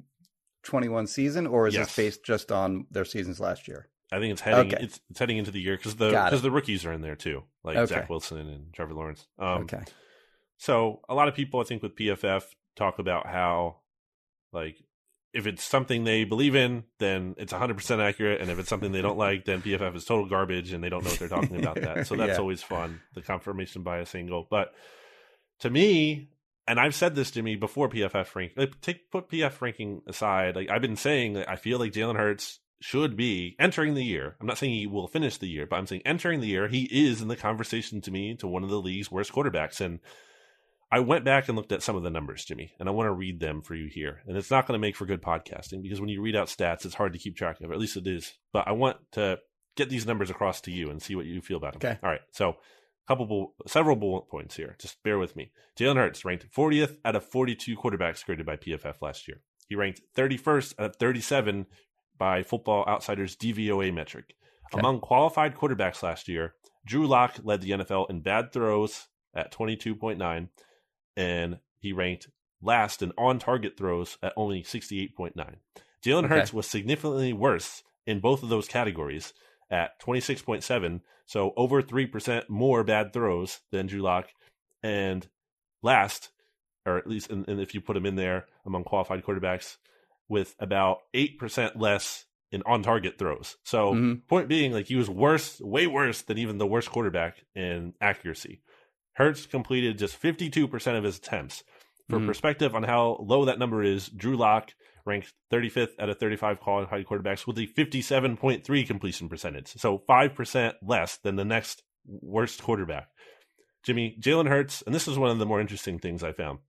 twenty one season, or is Yes. this based just on their seasons last year? I think it's heading. Okay. It's, it's heading into the year because the because the rookies are in there too, like Okay. Zach Wilson and Trevor Lawrence. Um, okay. So a lot of people, I think, with PFF talk about how, like, if it's something they believe in, then it's 100% accurate, and if it's something they don't like, then PFF is total garbage, and they don't know what they're talking about that. So that's Yeah. always fun, the confirmation bias angle. But to me, and I've said this to me before PFF rank, like, take put PF ranking aside. Like I've been saying, that I feel like Jalen Hurts should be entering the year. I'm not saying he will finish the year, but I'm saying entering the year, he is in the conversation to me to one of the league's worst quarterbacks. And I went back and looked at some of the numbers, Jimmy, and I want to read them for you here. And it's not going to make for good podcasting because when you read out stats, it's hard to keep track of. At least it is. But I want to get these numbers across to you and see what you feel about them. Okay. All right. So, couple, several bullet points here. Just bear with me. Jalen Hurts ranked 40th out of 42 quarterbacks graded by PFF last year. He ranked 31st out of 37 by Football Outsiders DVOA metric. Okay. Among qualified quarterbacks last year, Drew Lock led the NFL in bad throws at 22.9, and he ranked last in on target throws at only 68.9. Jalen Okay. Hurts was significantly worse in both of those categories at 26.7, so over 3% more bad throws than Drew Lock, and last, or at least in, in, if you put him in there among qualified quarterbacks, with about 8% less in on target throws. So, Mhm. point being, like he was worse, way worse than even the worst quarterback in accuracy. Hurts completed just 52% of his attempts. For Mhm. perspective on how low that number is, Drew Lock ranked 35th out of 35 qualified quarterbacks with a 57.3 completion percentage. So 5% less than the next worst quarterback. Jimmy, Jalen Hurts, and this is one of the more interesting things I found,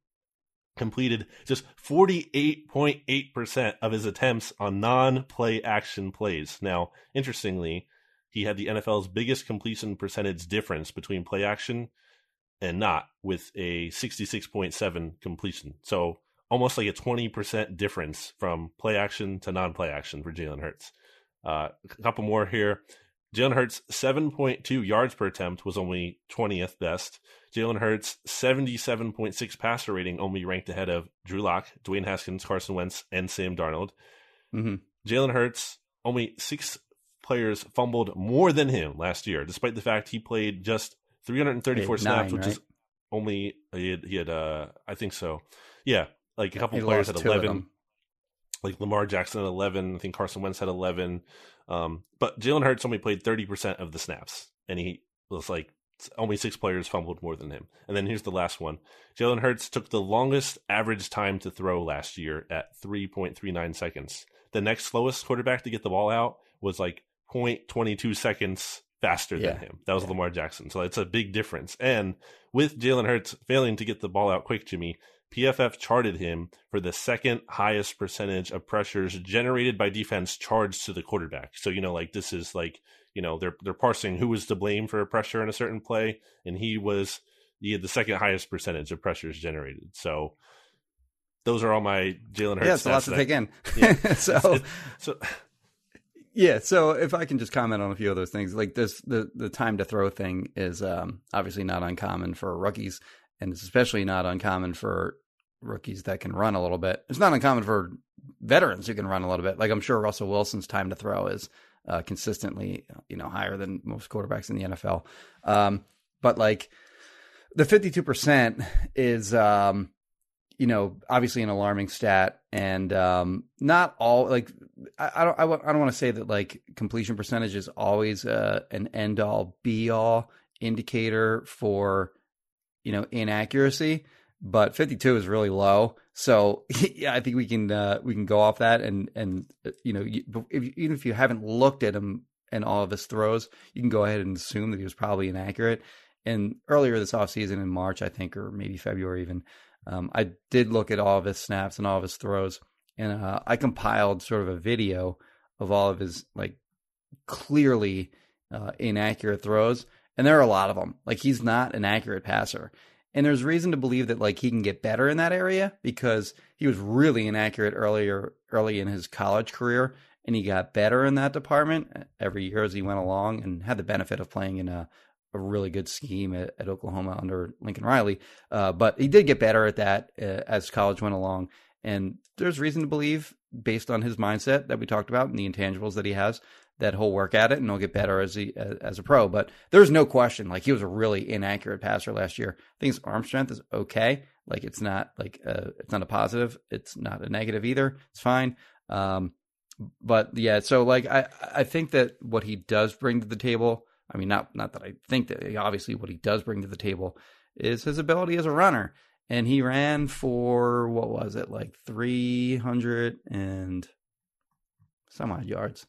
completed just 48.8% of his attempts on non play action plays. Now, interestingly, he had the NFL's biggest completion percentage difference between play action and not with a 66.7 completion. So almost like a 20% difference from play action to non play action for Jalen Hurts. Uh, a couple more here. Jalen Hurts' 7.2 yards per attempt was only 20th best. Jalen Hurts' 77.6 passer rating only ranked ahead of Drew Lock, Dwayne Haskins, Carson Wentz, and Sam Darnold. Mm-hmm. Jalen Hurts, only six players fumbled more than him last year, despite the fact he played just 334 snaps, nine, which right? is only he had, he had uh I think so. Yeah, like a couple He players had 11 like Lamar Jackson had 11. I think Carson Wentz had 11. Um, but Jalen Hurts only played 30% of the snaps, and he was like only six players fumbled more than him. And then here's the last one Jalen Hurts took the longest average time to throw last year at 3.39 seconds. The next slowest quarterback to get the ball out was like 0.22 seconds faster Yeah. than him. That was Lamar Jackson. So it's a big difference. And with Jalen Hurts failing to get the ball out quick, Jimmy, PFF charted him for the second highest percentage of pressures generated by defense charged to the quarterback. So you know, like this is like you know they're they're parsing who was to blame for a pressure in a certain play, and he was he had the second highest percentage of pressures generated. So those are all my Jalen Hurts. Yeah, it's a lot to take in. Yeah. so It's- so Yeah, so if I can just comment on a few of those things, like this, the the time to throw thing is um, obviously not uncommon for rookies, and it's especially not uncommon for rookies that can run a little bit. It's not uncommon for veterans who can run a little bit. Like I'm sure Russell Wilson's time to throw is uh, consistently, you know, higher than most quarterbacks in the NFL. Um, but like the 52 percent is um, you know, obviously an alarming stat, and um, not all like I, I don't I, don't want to say that like completion percentage is always uh, an end all be all indicator for you know inaccuracy, but 52 is really low. So yeah, I think we can uh, we can go off that, and and uh, you know if, even if you haven't looked at him and all of his throws, you can go ahead and assume that he was probably inaccurate. And earlier this offseason in March, I think, or maybe February even, um, I did look at all of his snaps and all of his throws, and uh, I compiled sort of a video of all of his like clearly uh, inaccurate throws, and there are a lot of them. Like he's not an accurate passer, and there's reason to believe that like he can get better in that area because he was really inaccurate earlier early in his college career, and he got better in that department every year as he went along, and had the benefit of playing in a a really good scheme at, at Oklahoma under Lincoln Riley. Uh, but he did get better at that uh, as college went along. And there's reason to believe, based on his mindset that we talked about and the intangibles that he has, that he'll work at it and he'll get better as he as a pro. But there's no question, like he was a really inaccurate passer last year. I think his arm strength is okay. Like it's not like uh, it's not a positive. It's not a negative either. It's fine. Um, but yeah, so like I I think that what he does bring to the table. I mean, not not that I think that obviously what he does bring to the table is his ability as a runner. And he ran for what was it like three hundred and some odd yards,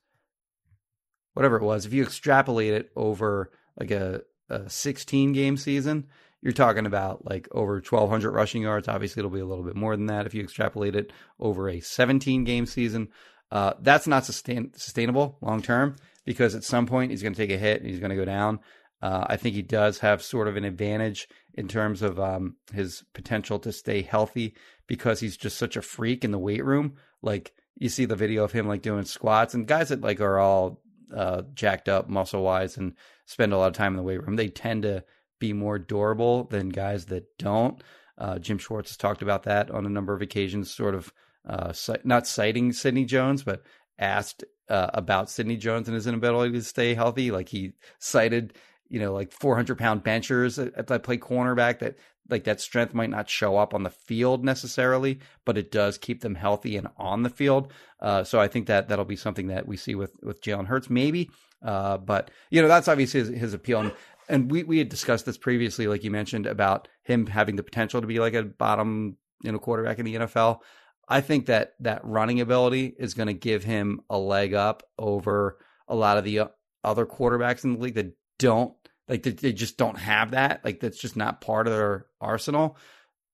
whatever it was. If you extrapolate it over like a, a sixteen game season, you're talking about like over 1200 rushing yards. Obviously, it'll be a little bit more than that if you extrapolate it over a 17 game season. Uh, that's not sustain- sustainable long term because at some point he's going to take a hit and he's going to go down. Uh, I think he does have sort of an advantage in terms of um, his potential to stay healthy because he's just such a freak in the weight room. Like you see the video of him like doing squats and guys that like are all uh, jacked up muscle wise and spend a lot of time in the weight room. They tend to be more durable than guys that don't. Uh, Jim Schwartz has talked about that on a number of occasions, sort of uh, not citing Sidney Jones, but asked uh, about Sidney Jones and his inability to stay healthy. Like he cited, you know, like 400 pound benchers that, that play cornerback that like that strength might not show up on the field necessarily, but it does keep them healthy and on the field. Uh, so I think that that'll be something that we see with with Jalen Hurts, maybe. Uh, but you know, that's obviously his, his appeal. And, and we we had discussed this previously, like you mentioned, about him having the potential to be like a bottom you know quarterback in the NFL. I think that that running ability is going to give him a leg up over a lot of the other quarterbacks in the league that don't like they, they just don't have that. Like that's just not part of their arsenal.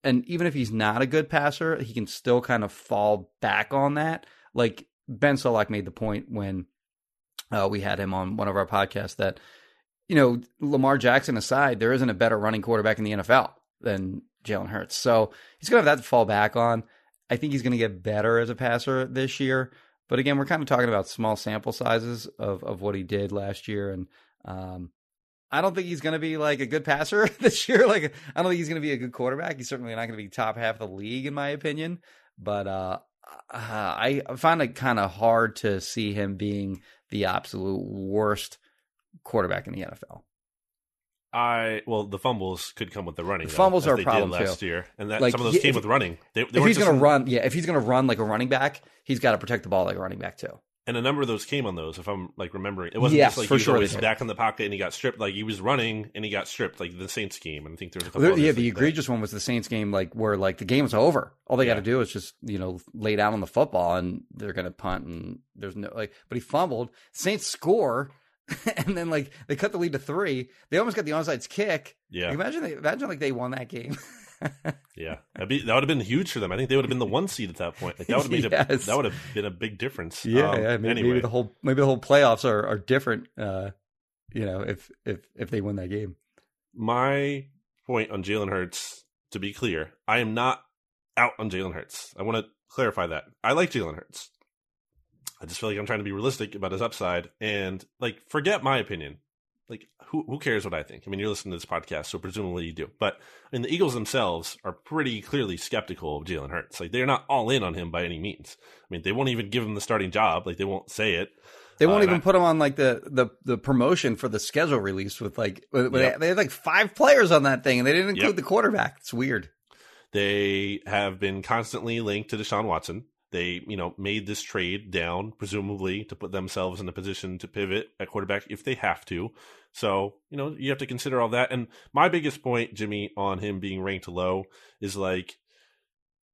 And even if he's not a good passer, he can still kind of fall back on that. Like Ben Solak made the point when uh, we had him on one of our podcasts that you know Lamar Jackson aside, there isn't a better running quarterback in the NFL than Jalen Hurts. So he's going to have that to fall back on. I think he's going to get better as a passer this year. But again, we're kind of talking about small sample sizes of, of what he did last year. And um, I don't think he's going to be like a good passer this year. Like, I don't think he's going to be a good quarterback. He's certainly not going to be top half of the league, in my opinion. But uh, I find it kind of hard to see him being the absolute worst quarterback in the NFL. I well, the fumbles could come with the running. The fumbles as are a problem, last too. year, and that Like, some of those came with running. They, they if he's going to run, yeah, if he's going to run like a running back, he's got to protect the ball like a running back too. And a number of those came on those. If I'm like remembering, it wasn't Yes, just like for he was sure always back in the pocket and he got stripped. Like he was running and he got stripped. Like the Saints game, and I think there was a couple. There- yeah, the that. egregious one was the Saints game, like where like the game was over. All they got to do is just you know lay down on the football, and they're gonna punt, and there's no like. But he fumbled. Saints score, and then like they cut the lead to three. They almost got the onside kick. Yeah, Like, imagine they, imagine like they won that game. yeah, That'd be, that would have been huge for them. I think they would have been the one seed at that point. Like that would have made a, that would have been a big difference. yeah, Um, yeah. Maybe, anyway, maybe the whole maybe the whole playoffs are are different. Uh, you know, if if if they win that game. my point on Jalen Hurts, to be clear, I am not out on Jalen Hurts. I want to clarify that. I like Jalen Hurts. I just feel like I'm trying to be realistic about his upside and like forget my opinion. Like who who cares what I think? I mean, you're listening to this podcast, so presumably you do. But I mean, the Eagles themselves are pretty clearly skeptical of Jalen Hurts. Like they're not all in on him by any means. I mean, they won't even give him the starting job. Like they won't say it. They won't Uh, even I- put him on like the, the, the promotion for the schedule release with like with, Yep. they had like five players on that thing and they didn't include Yep. the quarterback. It's weird. They have been constantly linked to Deshaun Watson. They, you know, made this trade down, presumably to put themselves in a position to pivot at quarterback if they have to. So, you know, you have to consider all that. And my biggest point, Jimmy, on him being ranked low is like,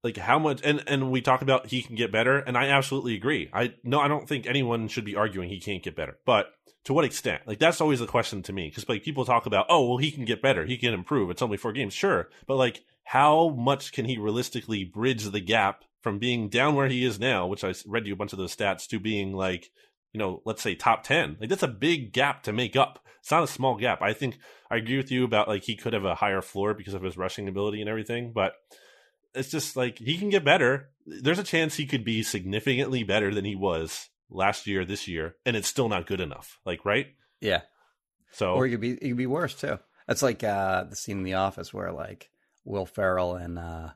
like how much and and we talk about he can get better and i absolutely agree. I no i don't think anyone should be arguing he can't get better. But to what extent? Like that's always the question to me because like people talk about oh well he can get better. He can improve. It's only four games. Sure. But like how much can he realistically bridge the gap from being down where he is now which i read you a bunch of those stats to being like you know let's say top 10 like that's a big gap to make up it's not a small gap i think i agree with you about like he could have a higher floor because of his rushing ability and everything but it's just like he can get better. There's a chance he could be significantly better than he was last year, this year, and it's still not good enough. Like, right? Yeah. So, Or it could be it could be worse too. That's like uh the scene in the office where like Will Ferrell and uh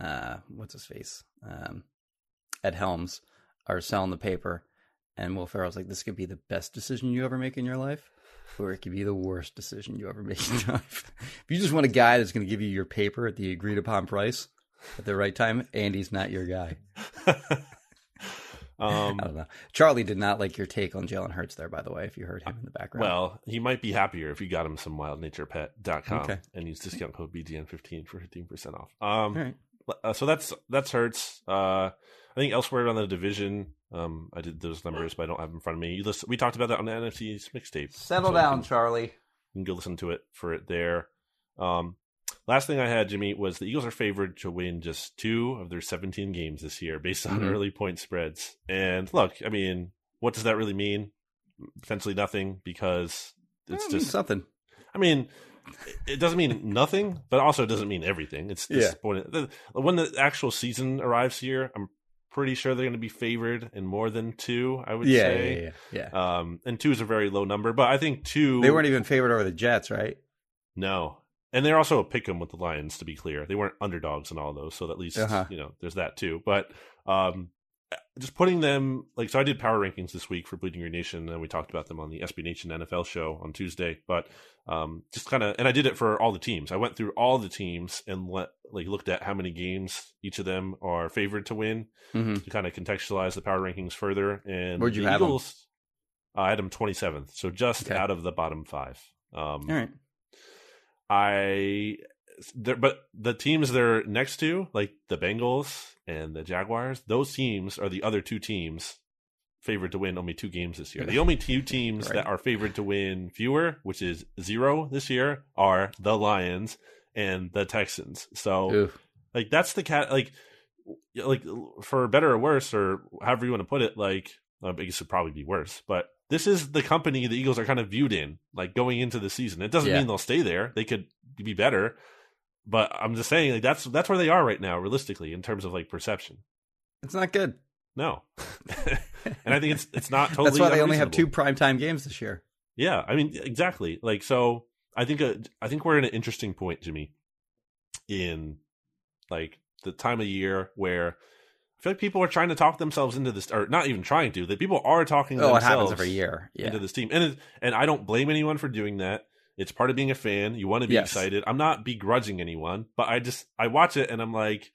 uh what's his face? Um Ed Helms are selling the paper and Will Ferrell's like, This could be the best decision you ever make in your life. Or it could be the worst decision you ever make in your life. if you just want a guy that's gonna give you your paper at the agreed upon price at the right time, Andy's not your guy. um, I don't know. Charlie did not like your take on Jalen Hurts there, by the way, if you heard him in the background. well, he might be happier if you got him some wildnaturepet.com Okay. and use discount code BGN15 for 15% off. Um, All right. Uh, so that's that's hurts. Uh, I think elsewhere on the division, um, I did those numbers, but I don't have them in front of me. You listen, we talked about that on the NFC's mixtape. Settle So you down, can- Charlie. You can go listen to it for it there. Um, last thing I had, Jimmy, was the Eagles are favored to win just two of their 17 games this year based on Mhm. early point spreads. And look, I mean, what does that really mean? Potentially nothing because it's it just, something. I mean, it- doesn't mean nothing, but also it doesn't mean everything. It's Yeah. disappointing. The- When the actual season arrives here, I'm pretty sure they're going to be favored in more than two, I would Yeah, say. yeah, yeah, yeah. Um, and two is a very low number, but I think two. They weren't even favored over the Jets, right? No. And they're also a pick 'em with the Lions, to be clear. They weren't underdogs in all those, so at least Uh-huh. you know there's that too. But um, just putting them like so, I did power rankings this week for Bleeding Green Nation, and we talked about them on the SB Nation NFL show on Tuesday. But um, just kind of, and I did it for all the teams. I went through all the teams and let like looked at how many games each of them are favored to win Mm-hmm. to kind of contextualize the power rankings further. And Where'd you the have? Eagles, I had them 27th, so just Okay. out of the bottom five. Um, All right. I but the teams they're next to, like the Bengals and the Jaguars, those teams are the other two teams favored to win only two games this year. The only two teams Right. that are favored to win fewer, which is zero this year, are the Lions and the Texans. So Ooh. like that's the cat like like for better or worse or however you want to put it like Uh, I guess it'd probably be worse, but this is the company the Eagles are kind of viewed in, like going into the season. It doesn't Yeah. mean they'll stay there; they could be better. But I'm just saying, like that's that's where they are right now, realistically, in terms of like perception. It's not good. No, and I think it's it's not totally. That's why they only have two primetime games this year. Yeah, I mean exactly. Like so, I think uh, I think we're in an interesting point, Jimmy, in like the time of year where I feel like people are trying to talk themselves into this, or not even trying to. That people are talking Oh, it happens every year. Yeah. into this team, and it, and I don't blame anyone for doing that. It's part of being a fan. You want to be Yes. excited. I'm not begrudging anyone, but I just I watch it and I'm like,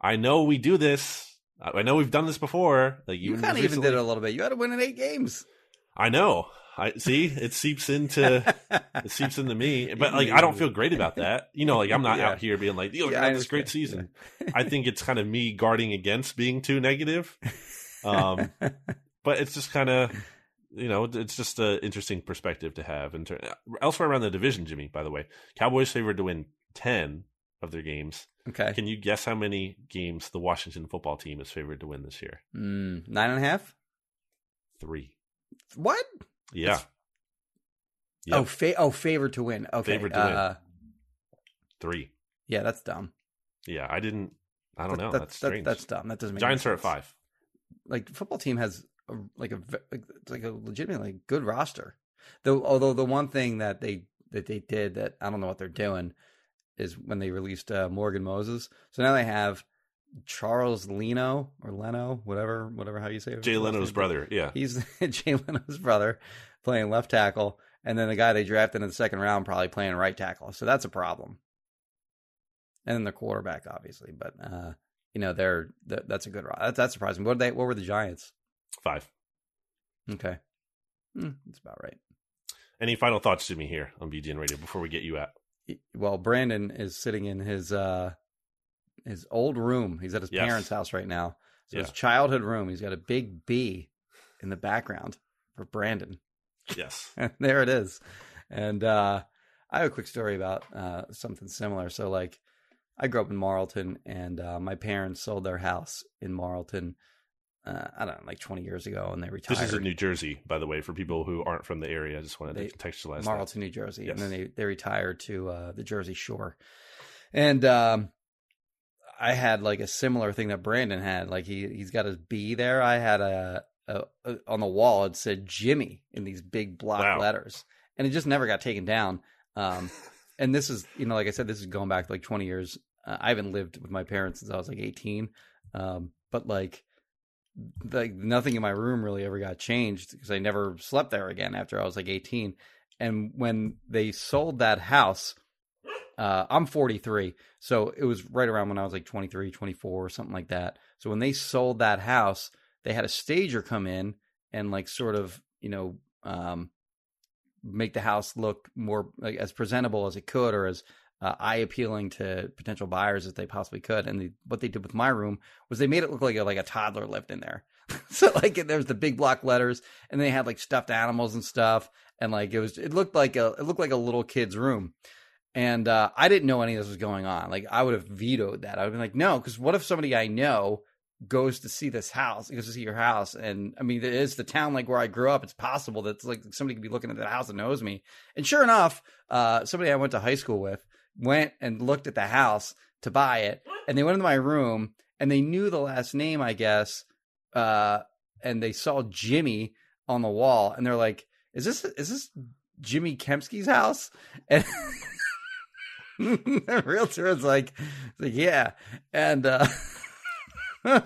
I know we do this. I know we've done this before. Like You even kind of even did it a little bit. You had to win in eight games. I know. I see. It seeps into it seeps into me, but like I don't feel great about that. You know, like I'm not Yeah. out here being like, "Yo, Yeah, yeah, this great season." I think it's kind of me guarding against being too negative. Um, but it's just kind of, you know, it's just an interesting perspective to have. In ter- elsewhere around the division, Jimmy. By the way, Cowboys favored to win ten of their games. okay. Can you guess how many games the Washington football team is favored to win this year? Mm, nine and a half. Three. What? Yeah. Oh, Yep. fa- oh, favored to win. Okay. Favored to win. uh, Three. Yeah, that's dumb. Yeah, I didn't. I don't That- know. that- That's that- strange. that's dumb. That doesn't make Giants are at five. Like football team has a, like a like, like a legitimately good roster. Though, although the one thing that they that they did that I don't know what they're doing is when they released uh, Morgan Moses. So now they have Charles Leno or Leno, whatever, whatever how you say it. Jay Leno's brother. Yeah. He's Jay Leno's brother playing left tackle, and then the guy they drafted in the second round probably playing right tackle. So that's a problem. And then the quarterback, obviously, but uh, you know they're that, that's a good. ro- That's that's surprising. What they? What were the Giants? Five. Okay, hmm, that's about right. Any final thoughts, Jimmy, here on BGN Radio before we get you out? Well, Brandon is sitting in his uh his old room. He's at his Yes. parents' house right now. So his childhood room. He's got a big B in the background for Brandon. Yes. And there it is. And uh, I have a quick story about uh, something similar. So, like, I grew up in Marlton, and uh, my parents sold their house in Marlton. Uh, I don't know, like 20 years ago, and they retired. This is in New Jersey, by the way, for people who aren't from the area. I just wanted They- to contextualize. Marlton, New Jersey, Yes. and then they they retired to uh, the Jersey Shore. And um, I had like a similar thing that Brandon had. Like he he's got his B there. I had a, a, a on the wall. It said Jimmy in these big block Wow. letters, and it just never got taken down. Um, and this is you know like I said, this is going back like twenty years. Uh, I haven't lived with my parents since I was like eighteen. Um, but like like nothing in my room really ever got changed because I never slept there again after I was like 18. And when they sold that house, uh, I'm 43. So it was right around when I was like 23, 24, or something like that. So when they sold that house, they had a stager come in and like sort of, you know, um, make the house look more like as presentable as it could or as uh, eye appealing to potential buyers as they possibly could. And what they did with my room was they made it look like a, like a toddler lived in there. so like there's the big block letters, and they had like stuffed animals and stuff, and like it was it looked like a it looked like a little kid's room. And uh, I didn't know any of this was going on. Like I would have vetoed that. I would have been like, no, because what if somebody I know goes to see this house, goes to see your house, and I mean, it is the town like where I grew up. It's possible that it's like somebody could be looking at that house and knows me. And sure enough, uh, somebody I went to high school with went and looked at the house to buy it, and they went into my room and they knew the last name, I guess, uh, and they saw Jimmy on the wall, and they're like, "Is this is this Jimmy Kempski's house?" And the realtor was like, like "Yeah," and uh, and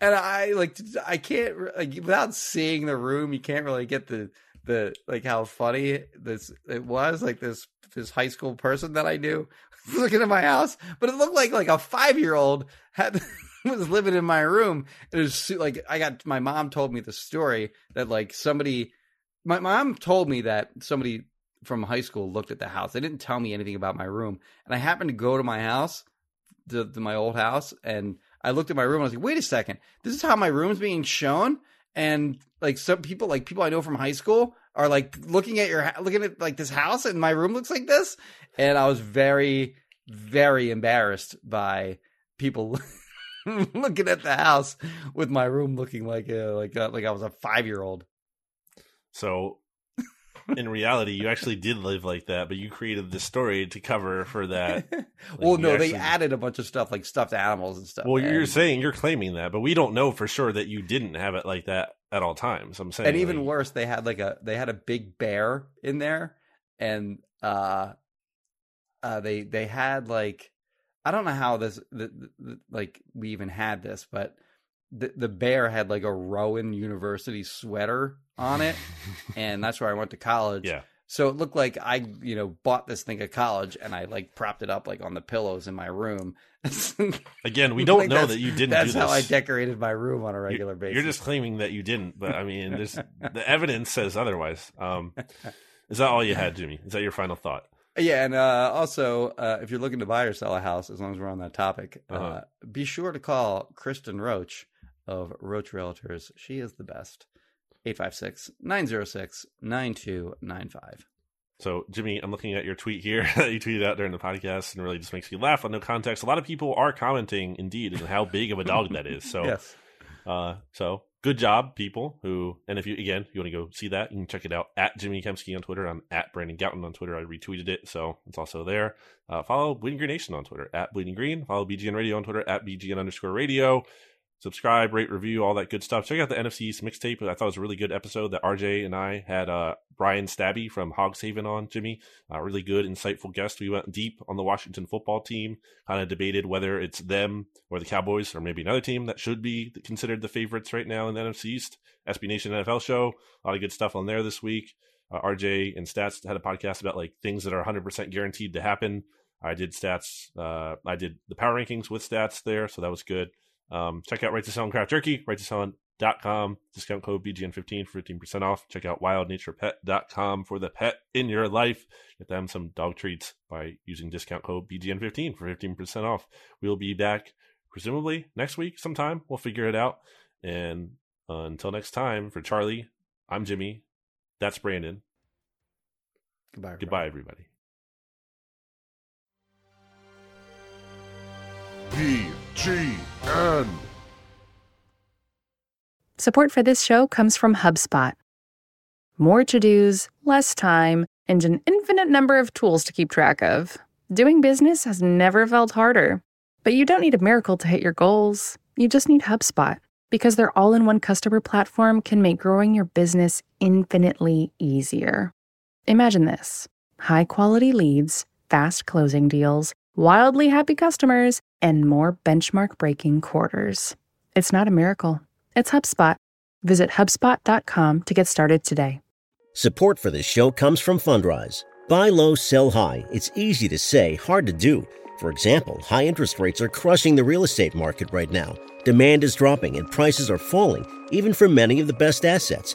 I like I can't like without seeing the room, you can't really get the the like how funny this it was like this this high school person that I knew looking at my house, but it looked like like a five year old had was living in my room. It was like I got my mom told me the story that like somebody my mom told me that somebody from high school looked at the house. They didn't tell me anything about my room, and I happened to go to my house, to, to my old house, and I looked at my room. I was like, wait a second, this is how my room's being shown, and like some people, like people I know from high school, are like looking at your looking at like this house, and my room looks like this, and I was very, very embarrassed by people looking at the house with my room looking like a, like a, like I was a five year old. So, in reality, you actually did live like that, but you created the story to cover for that. well, you no, they added a bunch of stuff like stuffed animals and stuff. Well, you're saying you're claiming that, but we don't know for sure that you didn't have it like that at all times. I'm saying, and even like, worse, they had like a they had a big bear in there, and uh, uh, they they had like I don't know how this the, the- like we even had this, but the the bear had like a Rowan University sweater on it, and that's where I went to college. yeah, So it looked like I, you know, bought this thing at college and I like propped it up like on the pillows in my room. again, we don't Like, know that you didn't. That's do this. how I decorated my room on a regular You're- basis. You're just claiming that you didn't, but I mean, there's the evidence says otherwise. Um, is that all you had, Jimmy? Is that your final thought? Yeah, and uh, also, uh, if you're looking to buy or sell a house, as long as we're on that topic, uh Uh-huh. be sure to call Kristen Roach of Roach Realtors. She is the best. 856 906 9295. So, Jimmy, I'm looking at your tweet here that you tweeted out during the podcast, and really just makes me laugh on no context. A lot of people are commenting, indeed, on how big of a dog that is. So, Yes. Uh, so good job, people who, and if you, again, you want to go see that, you can check it out at Jimmy Kempski on Twitter. I'm at Brandon Gowton on Twitter. I retweeted it, so it's also there. Uh, follow Bleeding Green Nation on Twitter at Bleeding Green. Follow BGN Radio on Twitter at BGN underscore radio. Subscribe, rate, review, all that good stuff. Check out the NFC East mixtape. I thought it was a really good episode that RJ and I had uh, Brian Stabby from Hogs Haven on, Jimmy. Uh, really good, insightful guest. We went deep on the Washington football team, kind of debated whether it's them or the Cowboys or maybe another team that should be considered the favorites right now in the NFC East. SB Nation NFL show, a lot of good stuff on there this week. Uh, RJ and Stats had a podcast about like things that are 100% guaranteed to happen. I did stats. Uh, I did the power rankings with stats there, so that was good. Um, check out Righteous Felon Craft Jerky, righteousfelon.com, discount code BGN15 for 15% off. Check out wildnaturepet.com for the pet in your life. Get them some dog treats by using discount code BGN15 for 15% off. We'll be back presumably next week sometime. We'll figure it out. And uh, until next time, for Charlie, I'm Jimmy. That's Brandon. Goodbye. everybody. Goodbye, everybody. Support for this show comes from HubSpot. More to dos, less time, and an infinite number of tools to keep track of. Doing business has never felt harder. But you don't need a miracle to hit your goals. You just need HubSpot because their all in one customer platform can make growing your business infinitely easier. Imagine this high quality leads, fast closing deals, wildly happy customers, and more benchmark breaking quarters. It's not a miracle, it's HubSpot. Visit HubSpot.com to get started today. Support for this show comes from Fundrise. Buy low, sell high. It's easy to say, hard to do. For example, high interest rates are crushing the real estate market right now. Demand is dropping and prices are falling, even for many of the best assets.